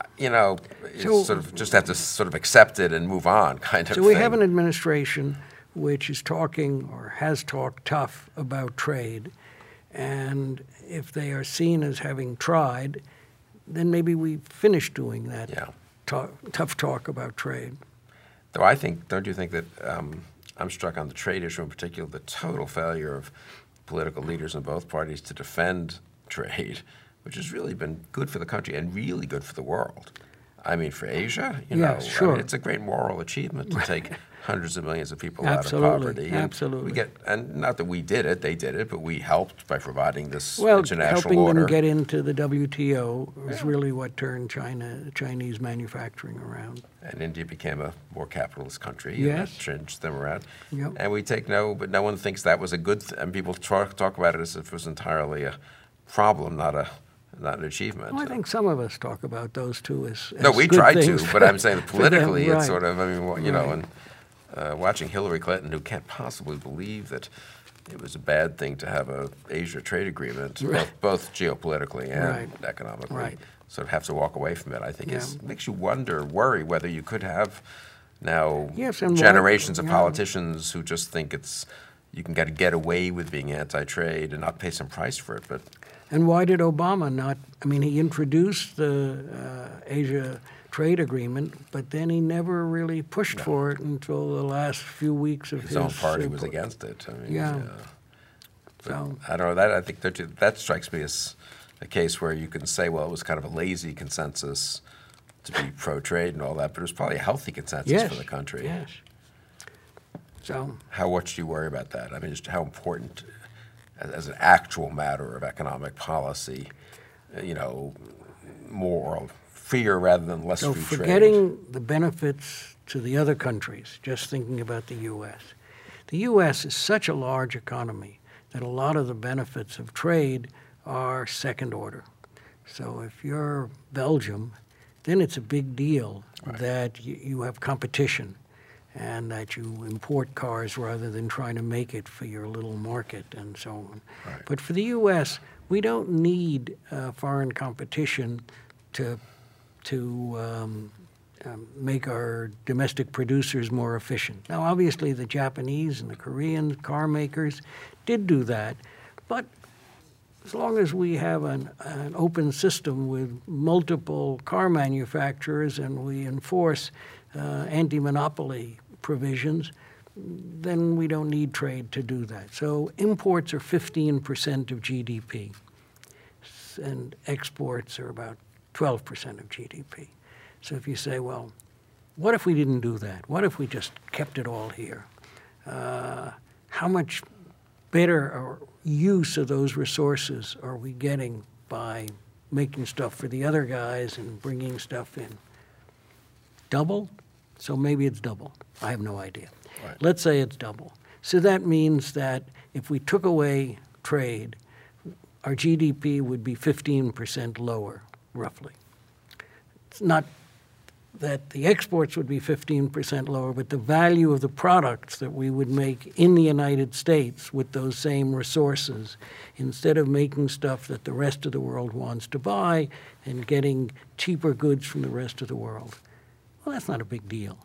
uh, you know, So- sort of just have to sort of accept it and move on, *laughs* kind of. So we thing. have an administration which is talking or has talked tough about trade. And if they are seen as having tried, then maybe we finish doing that Yeah. talk, tough talk about trade. Though I think, don't you think that um, I'm struck on the trade issue in particular, the total failure of political leaders in both parties to defend trade, which has really been good for the country and really good for the world. I mean, for Asia, you know, Yes, I sure. mean, it's a great moral achievement to take *laughs* hundreds of millions of people out of poverty. And absolutely. We get, and not that we did it, they did it, but we helped by providing this Well, international helping order. them get into the WTO was really what turned China, Chinese manufacturing around. and India became a more capitalist country. Yes. And changed them around. Yep. And we take no, but no one thinks that was a good, th- and people talk, talk about it as if it was entirely a problem, not a, not an achievement. Well, I think some of us talk about those two as, no, we things to, but I'm *laughs* saying for them, politically, it's sort of, I mean, well, you know, and uh, watching Hillary Clinton, who can't possibly believe that it was a bad thing to have a Asia trade agreement, Right. both, both geopolitically and Right. economically, Right. sort of have to walk away from it. I think Yeah. it's, makes you wonder, worry whether you could have now Yes, generations of yeah. politicians who just think it's you can get get away with being anti-trade and not pay some price for it. But And why did Obama not? I mean, he introduced the uh, Asia trade agreement, but then he never really pushed for it until the last few weeks of his, his own party was against it. I mean, Yeah. but So- I don't know that. I think that that strikes me as a case where you can say, well, it was kind of a lazy consensus to be pro-trade and all that, but it was probably a healthy consensus Yes. for the country. Yes. So, How much do you worry about that? I mean, just how important, as, as an actual matter of economic policy, you know, more freer rather than less so free trade? forgetting the benefits to the other countries, just thinking about the U.S. The U.S. is such a large economy that a lot of the benefits of trade are second order. So if you're Belgium, then it's a big deal that you, you have competition and that you import cars rather than trying to make it for your little market and so on. Right. But for the U.S., we don't need uh, foreign competition to to um, um, make our domestic producers more efficient. Now, obviously, the Japanese and the Korean car makers did do that, but as long as we have an, an open system with multiple car manufacturers and we enforce uh, anti-monopoly provisions, then we don't need trade to do that. So imports are 15% of GDP, and exports are about 12% of GDP. So if you say, well, what if we didn't do that? What if we just kept it all here? Uh, how much better use of those resources are we getting by making stuff for the other guys and bringing stuff in? Double? So maybe it's double. I have no idea. Right. Let's say it's double. So that means that if we took away trade, our GDP would be 15% lower, roughly. It's not that the exports would be 15% lower, but the value of the products that we would make in the United States with those same resources, instead of making stuff that the rest of the world wants to buy and getting cheaper goods from the rest of the world. Well, that's not a big deal.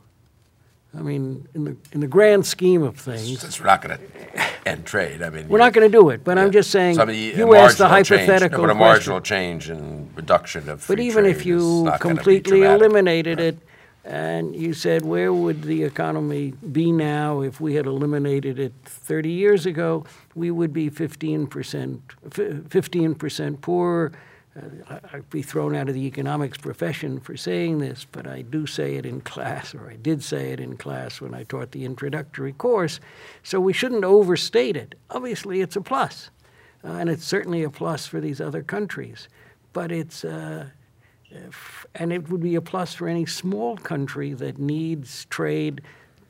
I mean, in the, in the grand scheme of things, Since we're not going to end trade, I mean. we're not going to do it, but I'm just saying, So, I mean, you asked the marginal change- no, hypothetical But a question. marginal change in reduction of But even if you not gonna be completely eliminated it, and you said, where would the economy be now if we had eliminated it 30 years ago? We would be 15%, 15% poorer. Uh, I'd be thrown out of the economics profession for saying this, but I do say it in class, or I did say it in class when I taught the introductory course. So we shouldn't overstate it. Obviously, it's a plus, uh, and it's certainly a plus for these other countries. But it's, uh, if- and it would be a plus for any small country that needs trade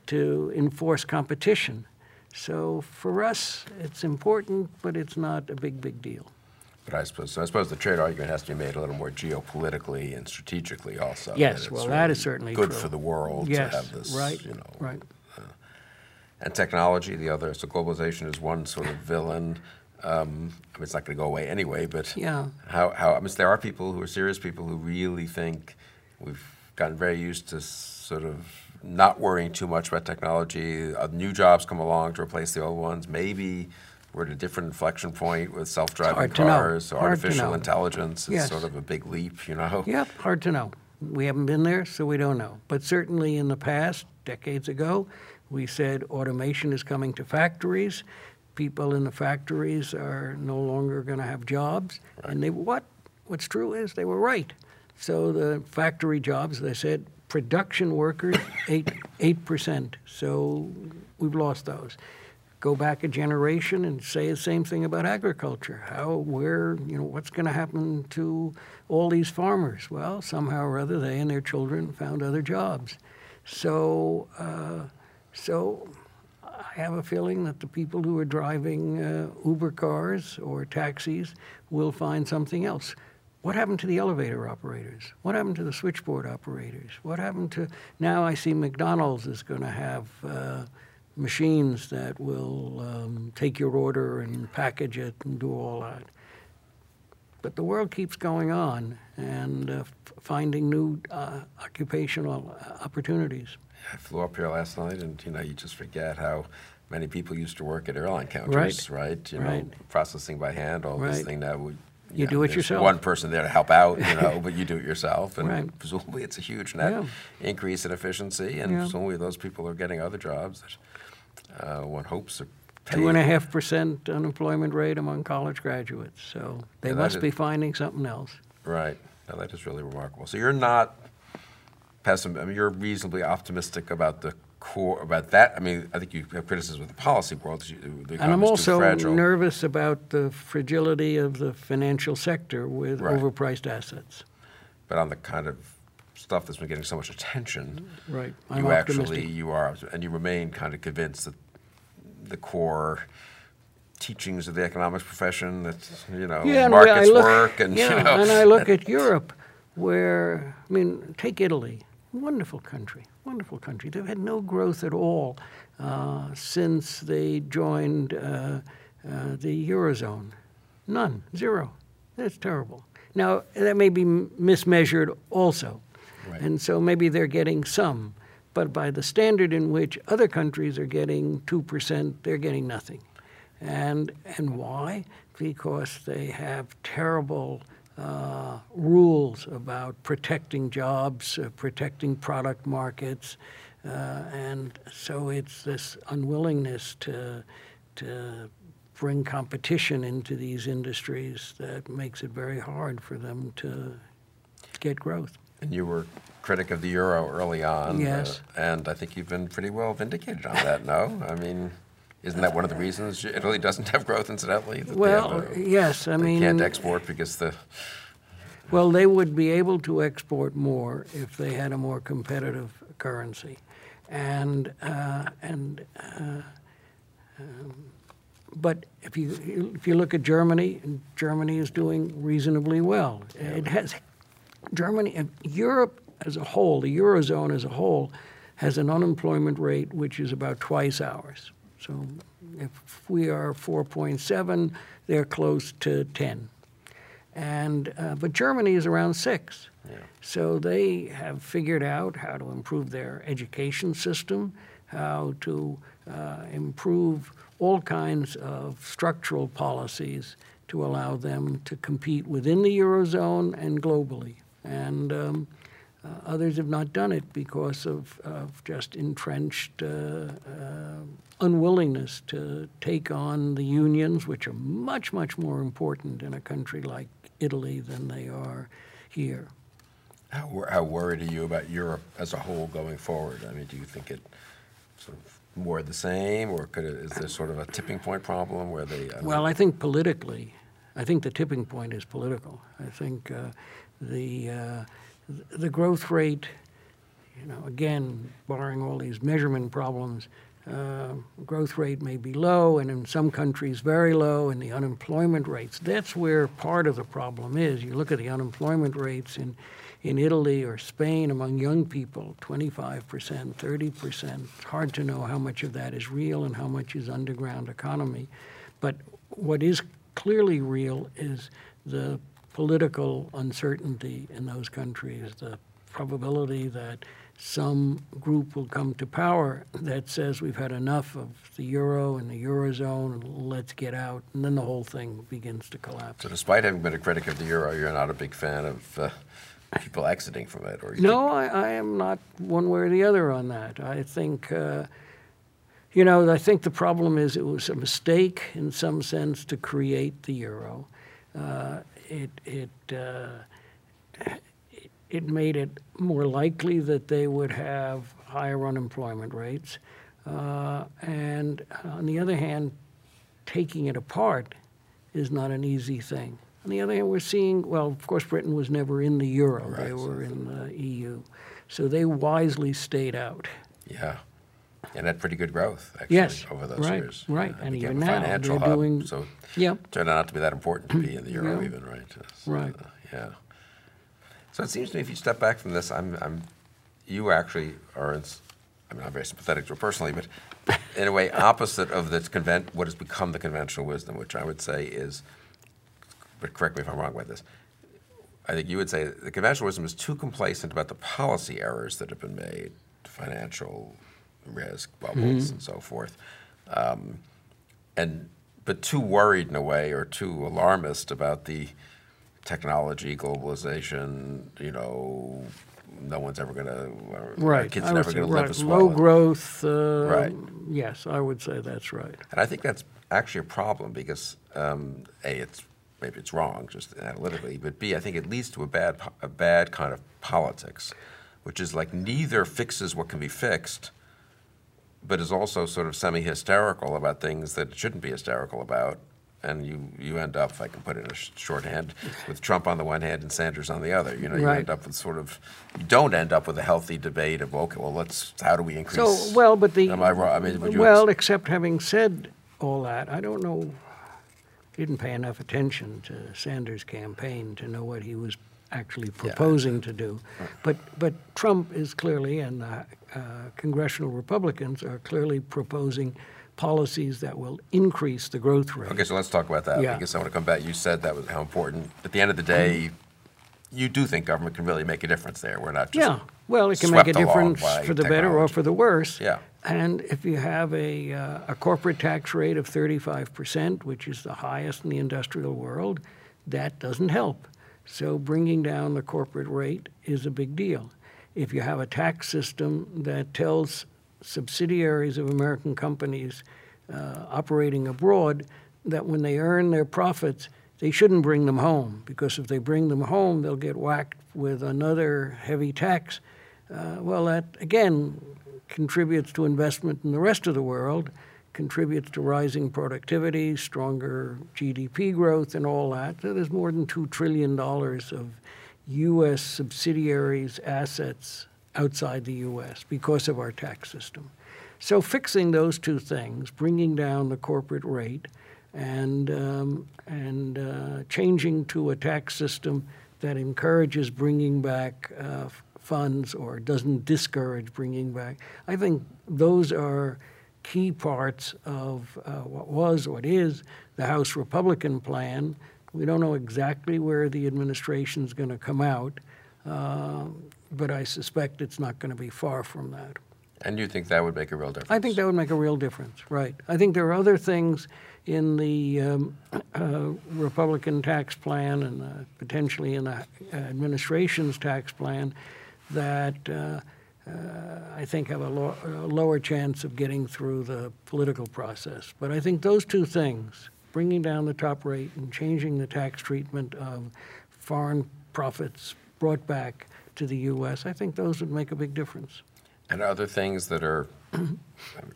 to enforce competition. So for us, it's important, but it's not a big, big deal. But I suppose, so I suppose the trade argument has to be made a little more geopolitically and strategically also. Yes, well, that is certainly Good true. for the world to have this, right, you know. right. And technology, the other, so globalization is one sort of villain. Um, I mean, it's not going to go away anyway, but Yeah. how, how, I mean, there are people who are serious people who really think we've gotten very used to sort of not worrying too much about technology. Uh, new jobs come along to replace the old ones. Maybe we're at a different inflection point with self-driving hard to know. cars. So artificial intelligence is Yes. sort of a big leap, you know? Yep, hard to know. We haven't been there, so we don't know. But certainly in the past, decades ago, we said automation is coming to factories. People in the factories are no longer going to have jobs. And they what? What's true is they were right. So the factory jobs, they said, production workers, eight eight percent. So we've lost those. Go back a generation and say the same thing about agriculture. How, where, you know, what's going to happen to all these farmers? Well, somehow or other, they and their children found other jobs. So, uh, so I have a feeling that the people who are driving uh, Uber cars or taxis will find something else. What happened to the elevator operators? What happened to the switchboard operators? What happened to now? I see McDonald's is going to have uh, machines that will um, take your order and package it and do all that. But the world keeps going on and uh, finding new uh, occupational uh, opportunities. I flew up here last night, and you know, you just forget how many people used to work at airline counters, right? right? You know, processing by hand, all this Right. thing now. We, You know, do it yourself. One person there to help out, you know, *laughs* but you do it yourself, and Right. presumably it's a huge net Yeah. increase in efficiency, and Yeah. presumably those people are getting other jobs that uh, one hopes are Two and a half percent unemployment rate among college graduates. So they must is- be finding something else. Right. Now, that is really remarkable. So you're not pessimistic. I mean, you're reasonably optimistic about the core about that. I mean, I think you have criticism of the policy world. The And I'm also nervous about the fragility of the financial sector with Right. overpriced assets. But on the kind of stuff that's been getting so much attention, Right. I'm you actually you are and you remain kind of convinced that the core teachings of the economics profession that you know Yeah, and we- I markets look- work and yeah, you know and I look *laughs* at Europe, where I mean, take Italy, wonderful country, wonderful country. They've had no growth at all uh, since they joined uh, uh, the eurozone, none, zero. That's terrible. Now that may be m- mismeasured also, Right. and so maybe they're getting some. But by the standard in which other countries are getting 2%, they're getting nothing. And, and why? Because they have terrible uh, rules about protecting jobs, uh, protecting product markets. Uh, and so it's this unwillingness to, to bring competition into these industries that makes it very hard for them to get growth. And you were critic of the euro early on. Yes. uh, and I think you've been pretty well vindicated on that, no? I mean, isn't that one of the reasons Italy doesn't have growth, incidentally? Well, yes, I they mean, can't export because the, well, they would be able to export more if they had a more competitive currency, and uh, and. Uh, um, but if you if you look at Germany, Germany is doing reasonably well. It has Germany and Europe as a whole, the eurozone as a whole, has an unemployment rate which is about twice ours. So if we are 4.7, they're close to 10. And uh, but Germany is around six. Yeah. So they have figured out how to improve their education system, how to uh, improve all kinds of structural policies to allow them to compete within the eurozone and globally. And um, uh, others have not done it because of, of just entrenched uh, uh, unwillingness to take on the unions, which are much, much more important in a country like Italy than they are here. how, how worried are you about Europe as a whole going forward? I mean, do you think it sort of more the same, or could it, is there sort of a tipping point problem where they? I mean, Well, I think politically, I think the tipping point is political. I think uh, the uh, th- the growth rate, you know, again, barring all these measurement problems, uh, growth rate may be low, and in some countries very low, and the unemployment rates. That's where part of the problem is. You look at the unemployment rates in in Italy or Spain among young people, 25%, 30%. It's hard to know how much of that is real and how much is underground economy. But what is clearly real is the political uncertainty in those countries, the probability that some group will come to power that says we've had enough of the euro and the eurozone, let's get out, and then the whole thing begins to collapse. So, despite having been a critic of the euro, you're not a big fan of uh, people exiting from it, or you No, I, I am not one way or the other on that. I think, uh, you know, I think the problem is it was a mistake in some sense to create the euro. Uh, it it, uh, it it made it more likely that they would have higher unemployment rates, uh, and on the other hand, taking it apart is not an easy thing. On the other hand, we're seeing, well, of course, Britain was never in the euro. They Right, so- were in the EU. So they wisely stayed out. Yeah. And had pretty good growth, actually, Yes, over those right, years. right. And became even now, they're hub, doing- So Yep. turned out not to be that important to be in the euro, Yeah. even, right? It's, Right. uh, yeah. So it seems to me if you step back from this, I'm, I'm, you actually are, in, I mean, I'm very sympathetic to it personally, but in a way *laughs* opposite of this convent, what has become the conventional wisdom, which I would say is, but correct me if I'm wrong about this. I think you would say the conventional wisdom is too complacent about the policy errors that have been made, financial risk, bubbles, and so forth, um, and but too worried in a way or too alarmist about the technology, globalization, you know, no one's ever going to, Right. kids I never going to live as Low growth, uh, Right. yes, I would say that's right. And I think that's actually a problem because um, a it's maybe it's wrong just analytically, but b I think it leads to a bad a bad kind of politics, which is like neither fixes what can be fixed, but is also sort of semi hysterical about things that it shouldn't be hysterical about. And you, you end up, if I can put it in a sh- shorthand, with Trump on the one hand and Sanders on the other. You know, you Right. end up with sort of, you don't end up with a healthy debate of, okay, well, let's, how do we increase? So, well, but the. Am I wrong? I mean, would you Well, ex- except having said all that, I don't know, didn't pay enough attention to Sanders' campaign to know what he was actually proposing to do. But, but Trump is clearly, and uh, uh, congressional Republicans are clearly proposing policies that will increase the growth rate. Okay, so let's talk about that Yeah. because I want to come back. You said that was how important. At the end of the day, you do think government can really make a difference there. We're not just Yeah, well, it can make a difference for the better or for the worse. Yeah. And if you have a, uh, a corporate tax rate of 35%, which is the highest in the industrial world, that doesn't help. So bringing down the corporate rate is a big deal. If you have a tax system that tells subsidiaries of American companies uh, operating abroad that when they earn their profits, they shouldn't bring them home because if they bring them home, they'll get whacked with another heavy tax. Uh, well, that again contributes to investment in the rest of the world, contributes to rising productivity, stronger GDP growth, and all that. So there's more than $2 trillion of U.S. subsidiaries' assets outside the U.S. because of our tax system. So fixing those two things, bringing down the corporate rate, and um, and uh, changing to a tax system that encourages bringing back uh, funds or doesn't discourage bringing back. I think those are key parts of uh, what was, what is, the House Republican plan. We don't know exactly where the administration's going to come out, uh, but I suspect it's not going to be far from that. And you think that would make a real difference? I think that would make a real difference, right. I think there are other things in the um, uh, Republican tax plan and uh, potentially in the administration's tax plan that uh, Uh, I think have a, lo- a lower chance of getting through the political process. But I think those two things, bringing down the top rate and changing the tax treatment of foreign profits brought back to the U.S., I think those would make a big difference. And other things that are *clears throat*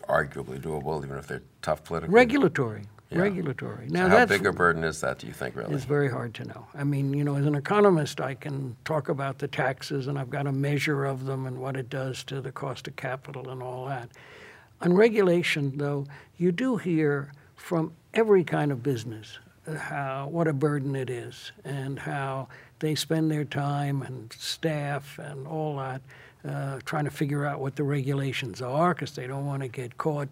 arguably doable, even if they're tough politically. Regulatory, Yeah. regulatory. So Now, how big a burden is that? Do you think really? It's very hard to know. I mean, you know, as an economist, I can talk about the taxes and I've got a measure of them and what it does to the cost of capital and all that. On regulation, though, you do hear from every kind of business uh, how what a burden it is and how they spend their time and staff and all that uh, trying to figure out what the regulations are because they don't want to get caught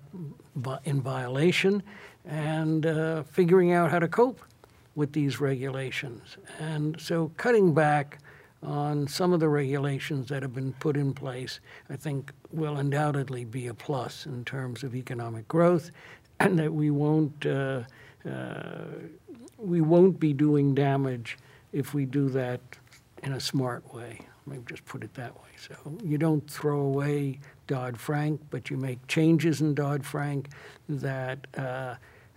in violation and uh, figuring out how to cope with these regulations. And so cutting back on some of the regulations that have been put in place, I think will undoubtedly be a plus in terms of economic growth *clears throat* and that we won't, uh, uh, we won't be doing damage if we do that in a smart way. Me just put it that way. So you don't throw away Dodd Frank, but you make changes in Dodd Frank that uh,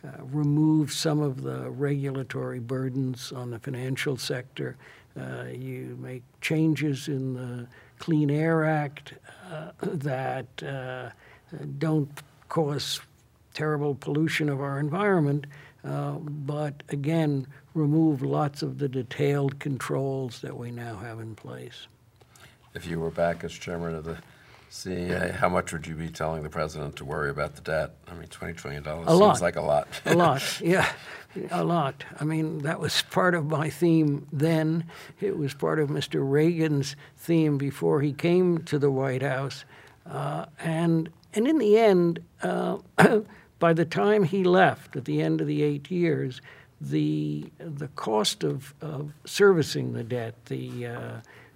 uh, remove some of the regulatory burdens on the financial sector. Uh, you make changes in the Clean Air Act uh, *coughs* that uh, don't cause terrible pollution of our environment, uh, but again, remove lots of the detailed controls that we now have in place. If you were back as chairman of the CEA, how much would you be telling the president to worry about the debt? I mean, $20 trillion A seems lot. like a lot. A lot, *laughs* yeah, a lot. I mean, that was part of my theme then. It was part of Mr. Reagan's theme before he came to the White House. Uh, and, and in the end, uh, *coughs* by the time he left at the end of the eight years, the, the cost of, of servicing the debt, the, uh,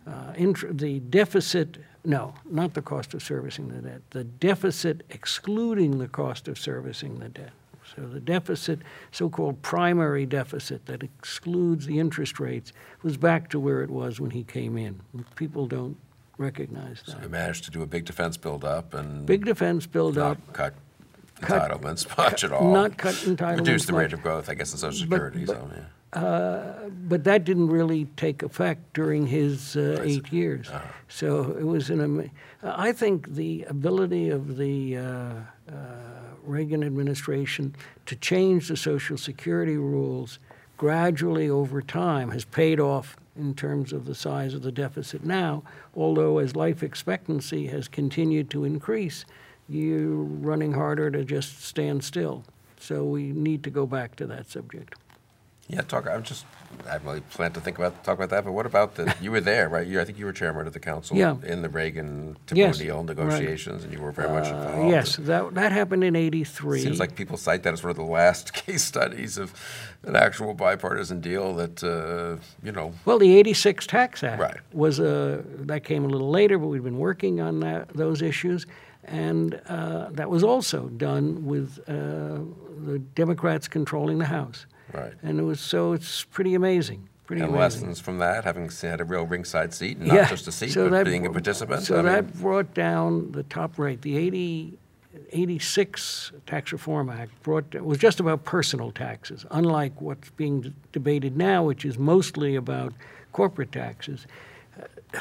uh, the deficit, no, not the cost of servicing the debt, the deficit excluding the cost of servicing the debt. So the deficit, so-called primary deficit that excludes the interest rates, was back to where it was when he came in. People don't recognize that. We managed to do a big defense build-up and Big defense build-up, cut Cut- entitlements *laughs* much at all. not cut entitlements Reduce the rate of growth, I guess, in Social But- Security, but- so, yeah. But that didn't really take effect during his uh, eight years. Uh-huh. So it was an. ama- I think the ability of the uh, uh, Reagan administration to change the Social Security rules gradually over time has paid off in terms of the size of the deficit now. Although as life expectancy has continued to increase, you're running harder to just stand still. So we need to go back to that subject. Yeah, talk, I'm just, I haven't really planned to think about, talk about that, but what about the, you were there, right? You, I think you were chairman of the council Yeah. in the Reagan, Tip Yes, O'Neill right. negotiations, and you were very much Uh, involved. yes, that, that happened in 83. Seems like people cite that as one of the last *laughs* case studies of an actual bipartisan deal that, uh, you know, well, the 86 Tax Act Right. was a, that came a little later, but we've been working on that, those issues. And uh, that was also done with uh, the Democrats controlling the House. Right. And it was, so it's pretty amazing, pretty And amazing. lessons from that, having had a real ringside seat, and Yeah, not just a seat, so but that being a participant. So I mean, that brought down the top rate. The 80, 86 Tax Reform Act brought was just about personal taxes, unlike what's being d- debated now, which is mostly about corporate taxes. Uh,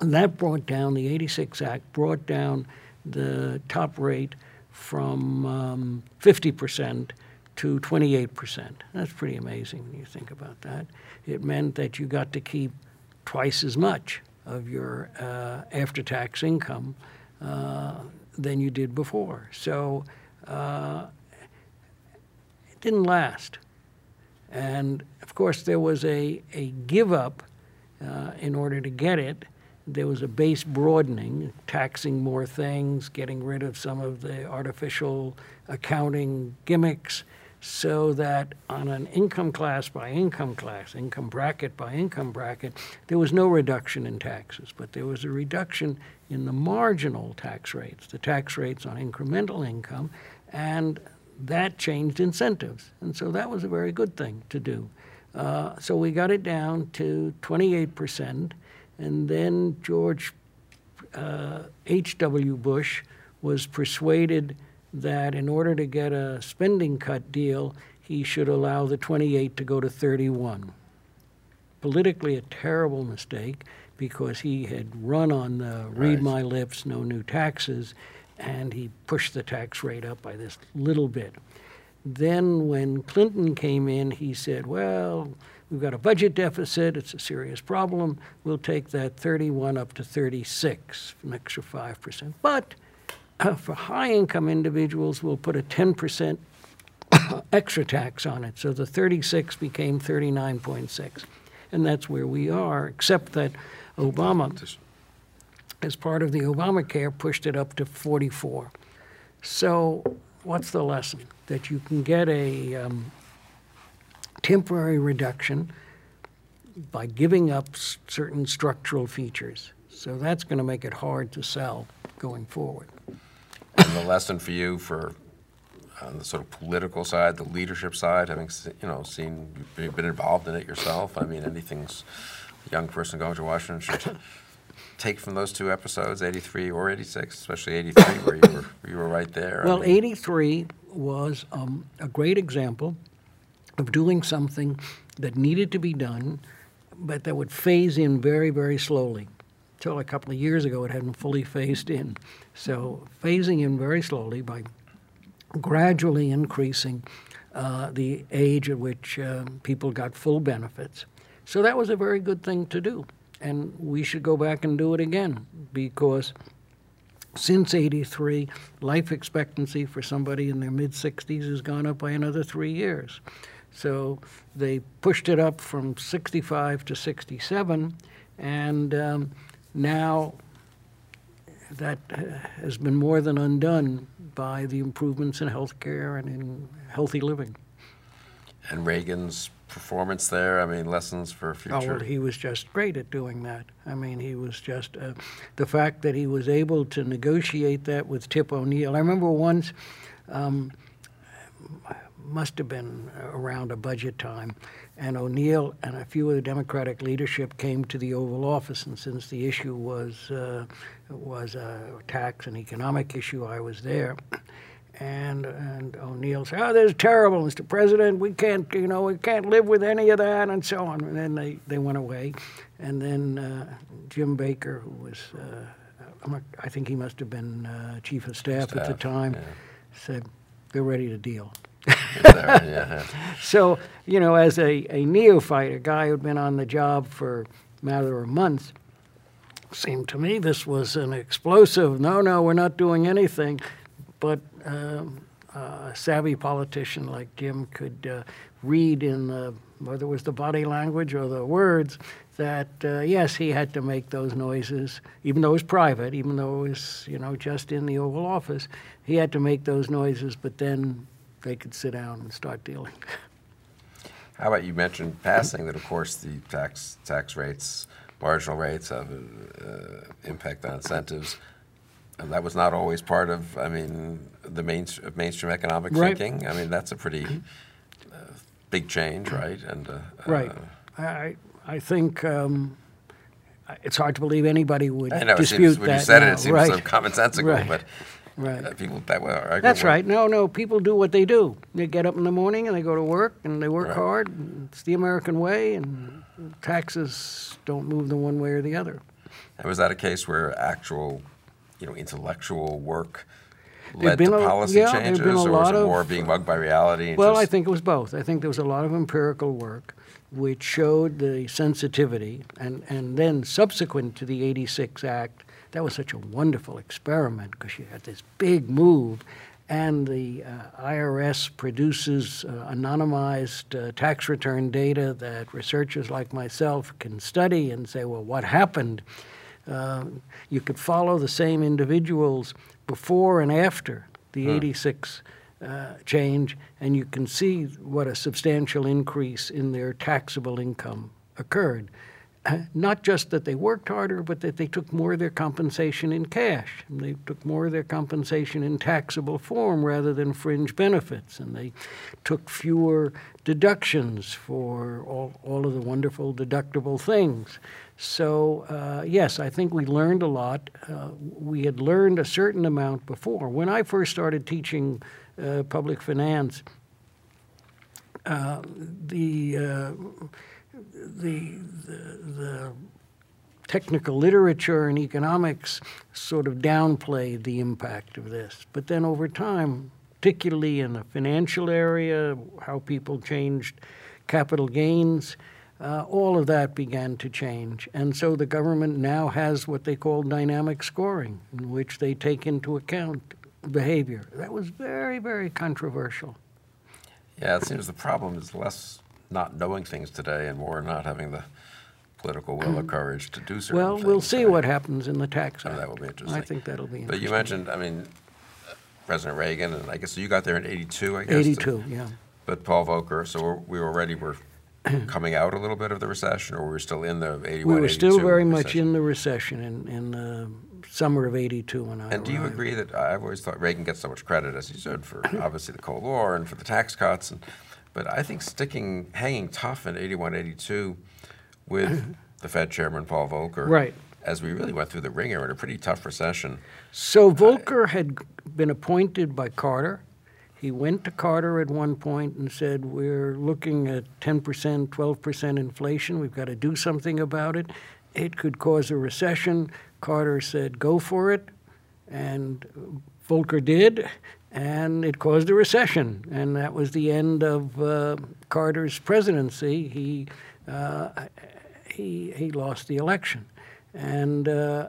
And that brought down the 86 Act brought down the top rate from um, 50% to 28%. That's pretty amazing when you think about that. It meant that you got to keep twice as much of your uh, after-tax income uh, than you did before. So uh, it didn't last. And of course, there was a, a give up uh, in order to get it. There was a base broadening, taxing more things, getting rid of some of the artificial accounting gimmicks, so that on an income class by income class, income bracket by income bracket, there was no reduction in taxes, but there was a reduction in the marginal tax rates, the tax rates on incremental income, and that changed incentives. And so that was a very good thing to do. Uh, so we got it down to 28%, and then George uh, H.W. Bush was persuaded that in order to get a spending cut deal, he should allow the 28 to go to 31. Politically, a terrible mistake because he had run on the read Right. my lips, no new taxes, and he pushed the tax rate up by this little bit. Then, when Clinton came in, he said, Well, we've got a budget deficit, it's a serious problem. We'll take that 31 up to 36, an extra 5%. But *coughs* for high income individuals, we'll put a 10% *coughs* extra tax on it. So the 36 became 39.6. And that's where we are, except that Obama as part of the Obamacare, pushed it up to 44. So, what's the lesson? That you can get a um, temporary reduction by giving up certain structural features. So, that's going to make it hard to sell going forward. The lesson for you for on the sort of political side, the leadership side, having you know seen you've been involved in it yourself. I mean, anything's a young person going to Washington should take from those two episodes, 83 or 86, especially 83, where you were you were right there. I Well, mean, 83 was um, a great example of doing something that needed to be done, but that would phase in very, very slowly. Until a couple of years ago, it hadn't fully phased in. So, phasing in very slowly by gradually increasing uh, the age at which uh, people got full benefits. So, that was a very good thing to do. And we should go back and do it again because since 83, life expectancy for somebody in their mid 60s has gone up by another three years. So they pushed it up from 65 to 67, and um, now that uh, has been more than undone by the improvements in healthcare and in healthy living. and Reagan's performance there. I mean, lessons for Oh, future. well, he was just great at doing that. I mean, he was just uh, the fact that he was able to negotiate that with Tip O'Neill. I remember once, um, must have been around a budget time, and O'Neill and a few of the Democratic leadership came to the Oval Office. And since the issue was uh, was a tax and economic issue, I was there. And and O'Neill said, "Oh, this is terrible, Mr. President. We can't, you know, we can't live with any of that," and so on. And then they, they went away. And then uh, Jim Baker, who was, uh, I think he must have been uh, chief of staff, staff, at the time, yeah. said, "They're ready to deal." *laughs* So, you know, as a, a neophyte, a guy who'd been on the job for a matter of months, seemed to me this was an explosive, no, no, we're not doing anything. But um, a savvy politician like Jim could uh, read in the, whether it was the body language or the words, that uh, yes, he had to make those noises, even though it was private, even though it was, you know, just in the Oval Office, he had to make those noises, but then they could sit down and start dealing. How about you mentioned passing that, of course, the tax tax rates, marginal rates have uh, impact on incentives. And that was not always part of, I mean, the main, mainstream economic right. thinking. I mean, that's a pretty uh, big change, right? And uh, right. Uh, I I think. Um, it's hard to believe anybody would I know, dispute seems, that. When you said now. it, it seems right. so commonsensical, right. but Right. Uh, people that way. That's right. No, no. People do what they do. They get up in the morning and they go to work and they work right. hard. It's the American way, and taxes don't move them one way or the other. And was that a case where actual, you know, intellectual work led to policy yeah, changes, or was it of, more being mugged by reality? Well, just... I think it was both. I think there was a lot of empirical work which showed the sensitivity, and, and then subsequent to the 86 Act, that was such a wonderful experiment because you had this big move, and the uh, IRS produces uh, anonymized uh, tax return data that researchers like myself can study and say, well, what happened? Uh, you could follow the same individuals before and after the huh. 86 uh, change, and you can see what a substantial increase in their taxable income occurred. Not just that they worked harder, but that they took more of their compensation in cash. And they took more of their compensation in taxable form rather than fringe benefits. And they took fewer deductions for all, all of the wonderful deductible things. So, uh, yes, I think we learned a lot. Uh, we had learned a certain amount before. When I first started teaching uh, public finance, uh, the uh, the, the, the technical literature and economics sort of downplayed the impact of this. But then over time, particularly in the financial area, how people changed capital gains, uh, all of that began to change. And so the government now has what they call dynamic scoring, in which they take into account behavior. That was very, very controversial. Yeah, it seems the problem is less not knowing things today and more not having the political will or mm. courage to do certain well, things. Well, we'll see what happens in the tax. Oh, that will be interesting. I think that'll be interesting. But you mentioned, I mean, President Reagan, and I guess you got there in 82, I guess? 82, to, yeah. But Paul Volcker, so we're, we already were *clears throat* coming out a little bit of the recession, or we were still in the 81, We were still very recession? much in the recession in, in the summer of 82 when I And arrived. do you agree that, I've always thought Reagan gets so much credit, as he should, for *clears throat* obviously the Cold War and for the tax cuts, and but I think sticking, hanging tough in 81, 82 with *laughs* the Fed chairman, Paul Volcker. Right. As we really went through the ringer in a pretty tough recession. So Volcker had been appointed by Carter. He went to Carter at one point and said, We're looking at 10%, 12% inflation. We've got to do something about it. It could cause a recession. Carter said, Go for it. And Volcker did and it caused a recession, and that was the end of uh, Carter's presidency. He uh, he he lost the election, and uh,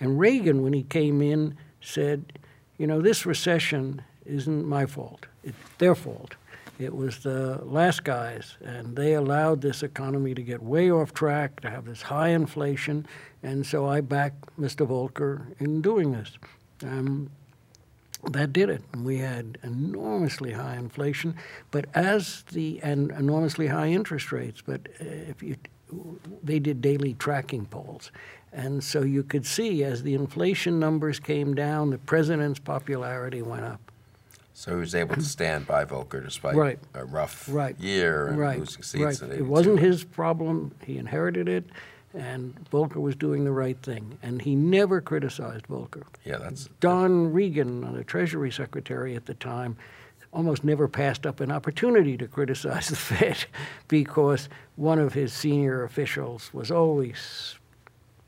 and Reagan, when he came in, said, you know, this recession isn't my fault; it's their fault. It was the last guys, and they allowed this economy to get way off track, to have this high inflation, and so I back Mr. Volcker in doing this. Um, that did it. We had enormously high inflation, but as the and enormously high interest rates. But uh, if you, they did daily tracking polls, and so you could see as the inflation numbers came down, the president's popularity went up. So he was able to stand by Volcker despite Right. a rough Right. year and Right, losing seats. right. It wasn't his problem. He inherited it, and Volcker was doing the right thing. And he never criticized Volcker. Yeah, that's Don Regan, the Treasury Secretary at the time, almost never passed up an opportunity to criticize *laughs* the Fed because one of his senior officials was always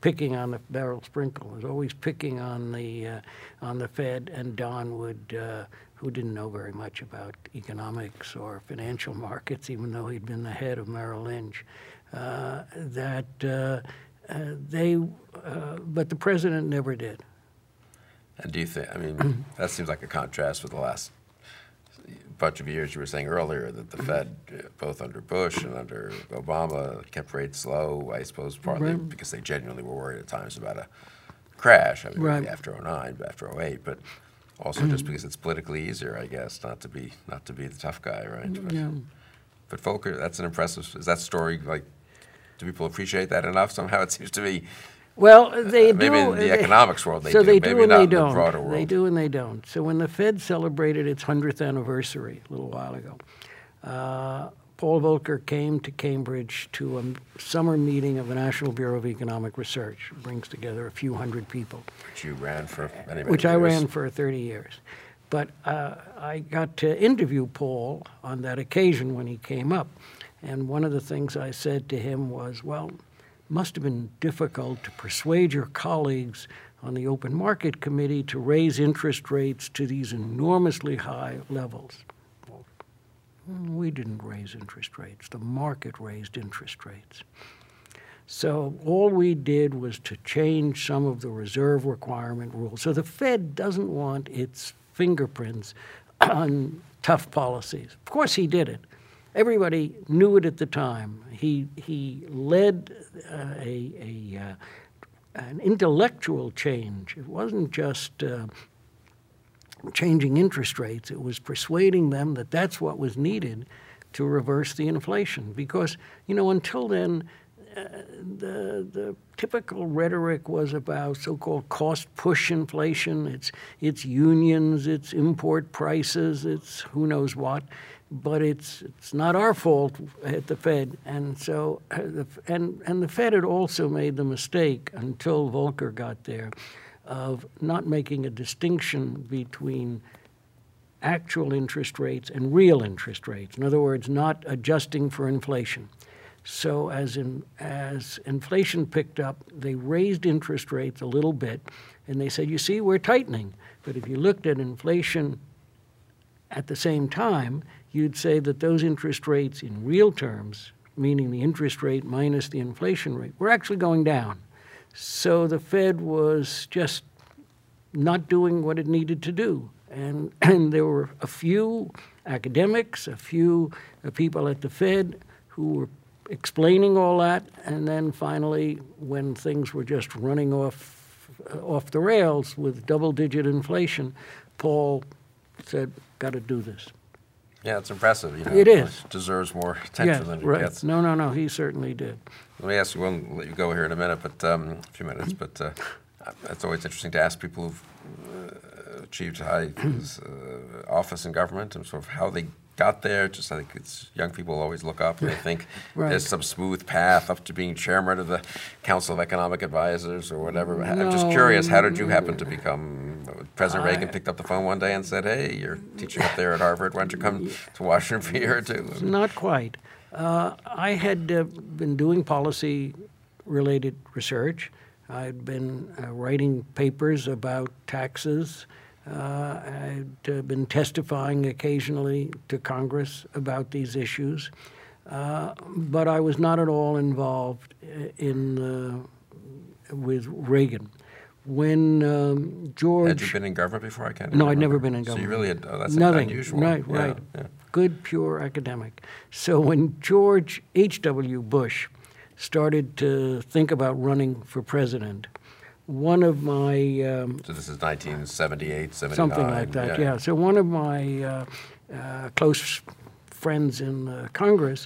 picking on the Beryl Sprinkel, was always picking on the uh, on the Fed, and Don would, uh, who didn't know very much about economics or financial markets, even though he'd been the head of Merrill Lynch, that uh, uh, they, uh, but the president never did. And do you think, I mean, *clears throat* that seems like a contrast with the last bunch of years you were saying earlier that the. Fed, uh, both under Bush and under Obama, kept rates low, I suppose partly Right. because they genuinely were worried at times about a crash. I mean, Right. After 09, after 08, but also just *clears throat* because it's politically easier, I guess, not to be, not to be the tough guy, right? But, Yeah. but Volcker, that's an impressive, is that story like, do people appreciate that enough? Somehow it seems to be, Well, they Uh, maybe do. in the they- economics world they so do, they maybe and not they in the don't. broader They do and they don't. So when the Fed celebrated its hundredth anniversary a little while ago, uh, Paul Volcker came to Cambridge to a summer meeting of the National Bureau of Economic Research. It brings together a few hundred people which you ran for many, many which I ran for 30 years. But uh, I got to interview Paul on that occasion when he came up. And one of the things I said to him was, well, must have been difficult to persuade your colleagues on the Open Market Committee to raise interest rates to these enormously high levels. Well, we didn't raise interest rates. The market raised interest rates. So all we did was to change some of the reserve requirement rules. So the Fed doesn't want its fingerprints *clears throat* on tough policies. Of course, he did it. Everybody knew it at the time. He he led uh, a, a uh, an intellectual change. It wasn't just. Uh, changing interest rates. It was persuading them that that's what was needed to reverse the inflation. Because, you know, until then, uh, the, the typical rhetoric was about so-called cost push inflation. It's, it's unions, it's import prices, it's who knows what. But it's, it's not our fault at the Fed. And so, uh, the, and, and the Fed had also made the mistake until Volcker got there of not making a distinction between actual interest rates and real interest rates. In other words, not adjusting for inflation. So as in, as inflation picked up, they raised interest rates a little bit, and they said, "You see, we're tightening." But if you looked at inflation at the same time, you'd say that those interest rates in real terms, meaning the interest rate minus the inflation rate, were actually going down. So the Fed was just not doing what it needed to do. And, *clears throat* and there were a few academics, a few uh, people at the Fed who were explaining all that. And then finally, when things were just running off, uh, off the rails with double digit inflation, Paul said, got to do this. Yeah, it's impressive. You know, It is. deserves more attention Yes, than it right. gets. No, no, no, he certainly did. Let me ask you one. Let you go here in a minute, but um, a few minutes. But uh, it's always interesting to ask people who've uh, achieved high uh, office in government and sort of how they got there. Just I think it's young people always look up and they *laughs* think Right. there's some smooth path up to being chairman of the Council of Economic Advisors or whatever. I'm just curious. How did you happen to become? President I- Reagan picked up the phone one day and said, "Hey, you're teaching up there at Harvard. Why don't you come to Washington for a year or two? *laughs* Not quite. Uh, I had uh, been doing policy related research. I'd been uh, writing papers about taxes. Uh, I'd uh, been testifying occasionally to Congress about these issues. Uh, but I was not at all involved uh, in uh, with Reagan. When um, George Had you been in government before? I can't. no, I'd never been in government. So you really had, oh, that's Nothing. unusual. Right, Yeah, right. yeah. Good, pure academic. So when George H.W. Bush started to think about running for president, one of my um, So this is 1978, 79. something like that, yeah. So one of my uh, uh, close friends in uh, Congress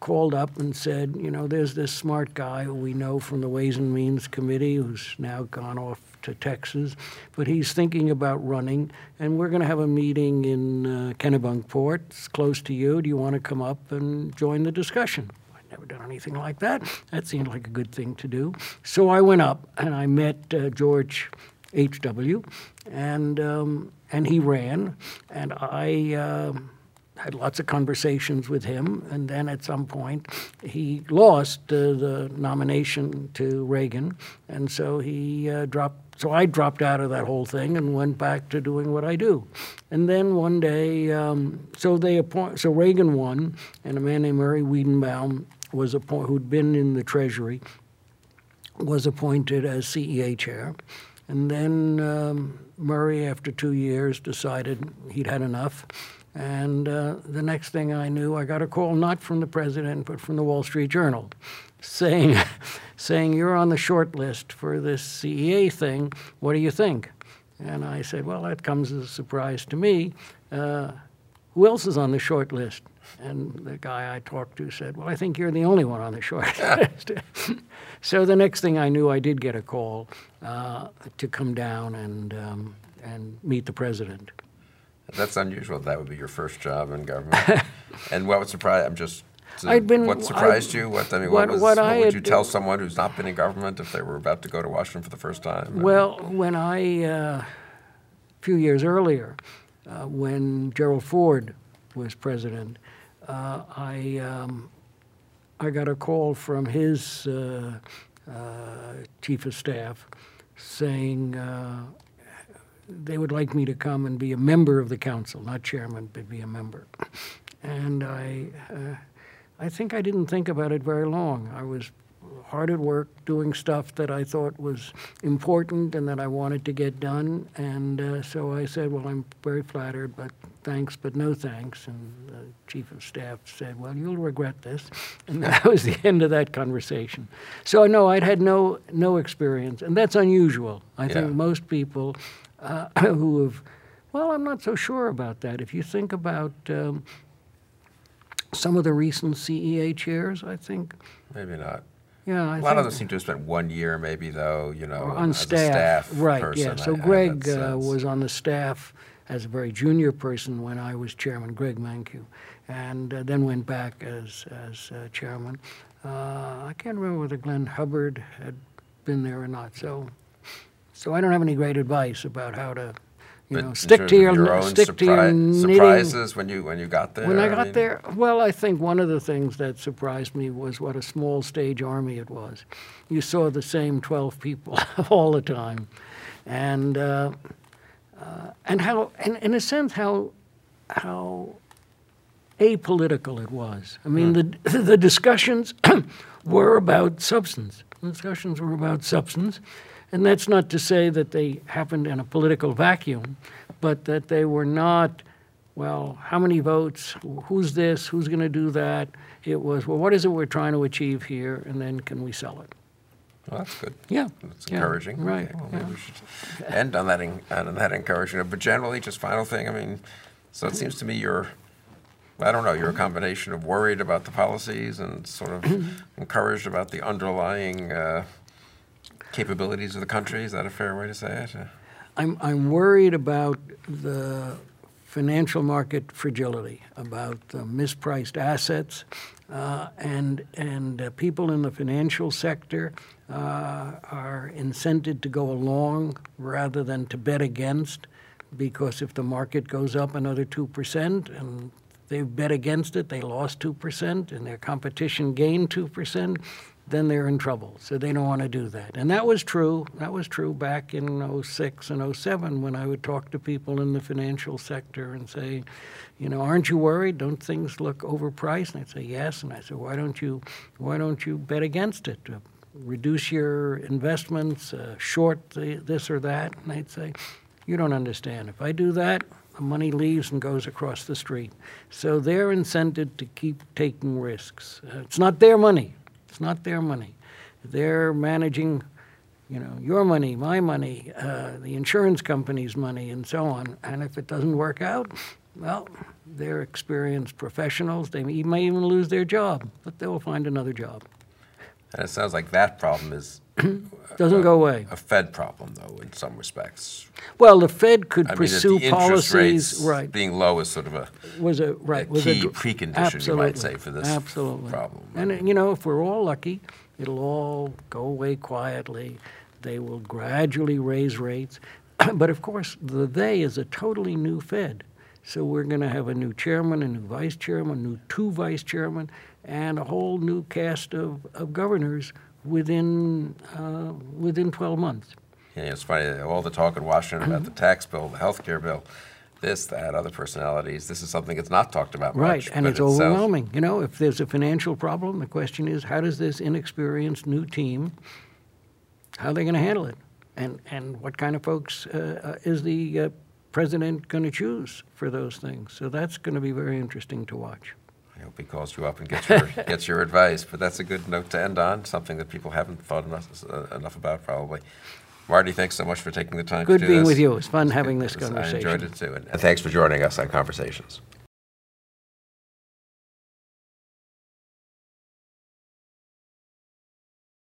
called up and said, you know, there's this smart guy who we know from the Ways and Means Committee who's now gone off to Texas, but he's thinking about running, and we're going to have a meeting in uh, Kennebunkport. It's close to you. Do you want to come up and join the discussion? Never done anything like that. That seemed like a good thing to do. So I went up and I met uh, George H.W. and um, and he ran, and I. um had lots of conversations with him, and then at some point he lost uh, the nomination to Reagan, and so he uh, dropped. So I dropped out of that whole thing and went back to doing what I do. And then one day, um, so they appoint. So Reagan won, and a man named Murray Weidenbaum was appointed, who'd been in the Treasury, was appointed as CEA chair. And then um, Murray, after two years, decided he'd had enough and uh, the next thing I knew, I got a call not from the president, but from the Wall Street Journal, saying, *laughs* saying you're on the short list for this CEA thing. What do you think? And I said, well, that comes as a surprise to me. Uh, who else is on the short list? And the guy I talked to said, well, I think you're the only one on the short *laughs* list. *laughs* so the next thing I knew, I did get a call uh, to come down and, um, and meet the president. That's unusual. That would be your first job in government. *laughs* and what would surprise? I'm just. So been- what surprised I'd- you? What I mean, what- what, was, what what would had- you tell someone who's not been in government if they were about to go to Washington for the first time? Well, when I, uh, a few years earlier, uh, when Gerald Ford was president, uh, I, um, I got a call from his uh, uh, chief of staff saying uh, they would like me to come and be a member of the council, not chairman, but be a member. And I, uh, I think I didn't think about it very long. I was hard at work doing stuff that I thought was important and that I wanted to get done. And uh, so I said, Well, I'm very flattered, but thanks, but no thanks. And the chief of staff said, Well, you'll regret this. *laughs* And that was the end of that conversation. So, no, I'd had no, no experience. And that's unusual. I Yeah. think most people uh, *coughs* who have, well, I'm not so sure about that. If you think about um, some of the recent CEA chairs, I think, maybe not. yeah, I A lot of them seem to have spent one year, maybe though. You know, on staff. staff right, person. yeah. So I- I Greg that uh, was on the staff as a very junior person when I was chairman, Greg Mankiw, and uh, then went back as, as uh, chairman. Uh, I can't remember whether Glenn Hubbard had been there or not. So, so I don't have any great advice about how to, you But know, stick to your, your own stick to your knitting. surprises when you when you got there. When I got mean, there, well, I think one of the things that surprised me was what a small stage army it was. You saw the same 12 people *laughs* all the time. And, uh, and how, and in a sense, how, how apolitical it was. I mean, the, *coughs* the discussions *coughs* were about substance. The discussions were about substance. And that's not to say that they happened in a political vacuum, but that they were not, well, how many votes? Who's this? Who's going to do that? It was, well, what is it we're trying to achieve here? And then can we sell it? Well, that's good. Yeah. That's yeah, encouraging. Right. Okay, well, yeah. maybe we should end on that, en- on that encouraging. But generally, just final thing, I mean, so it seems to me you're, I don't know, you're a combination of worried about the policies and sort of *clears throat* encouraged about the underlying uh, capabilities of the country. Is that a fair way to say it? Uh, I'm, I'm worried about the financial market fragility, about uh, mispriced assets, uh, and, and uh, people in the financial sector uh, are incented to go along rather than to bet against, because if the market goes up another 2% and they've bet against it, they lost 2%, and their competition gained 2%, then they're in trouble. So they don't want to do that. And that was true. That was true back in 06 and 07 when I would talk to people in the financial sector and say, you know, aren't you worried? Don't things look overpriced? And they'd say, yes. And I said, why don't you, why don't you bet against it? Reduce your investments, uh, short the, this or that. And they'd say, you don't understand. If I do that, the money leaves and goes across the street. So they're incented to keep taking risks. Uh, it's not their money. It's not their money. They're managing, you know, your money, my money, uh, the insurance company's money, and so on. And if it doesn't work out, well, they're experienced professionals. They may even lose their job, but they will find another job. And it sounds like that problem is Doesn't go away. a Fed problem, though, in some respects. Well, the Fed could I mean, pursue the policies, right, being low is sort of a, was a, right, a was key dr- precondition, you might say, for this Absolutely. problem. I And, uh, mean- you know, if we're all lucky, it'll all go away quietly. They will gradually raise rates. *clears throat* But of course, the they is a totally new Fed. So we're going to have a new chairman, a new vice chairman, new two vice chairmen, and a whole new cast of, of governors within, uh, within 12 months. Yeah, it's funny, all the talk in Washington about the *clears throat* tax bill, the health care bill, this, that, other personalities, this is something that's not talked about Right, much. and but it's sounds- overwhelming. You know, if there's a financial problem, the question is, how does this inexperienced new team, how are they going to handle it? And, and what kind of folks uh, uh, is the uh, president going to choose for those things? So that's going to be very interesting to watch. I hope he calls you up and gets your, *laughs* gets your advice, but that's a good note to end on, something that people haven't thought enough, uh, enough about probably. Marty, thanks so much for taking the time to do Good this. being with you. It was fun having this conversation. I enjoyed it too, and and thanks for joining us on Conversations.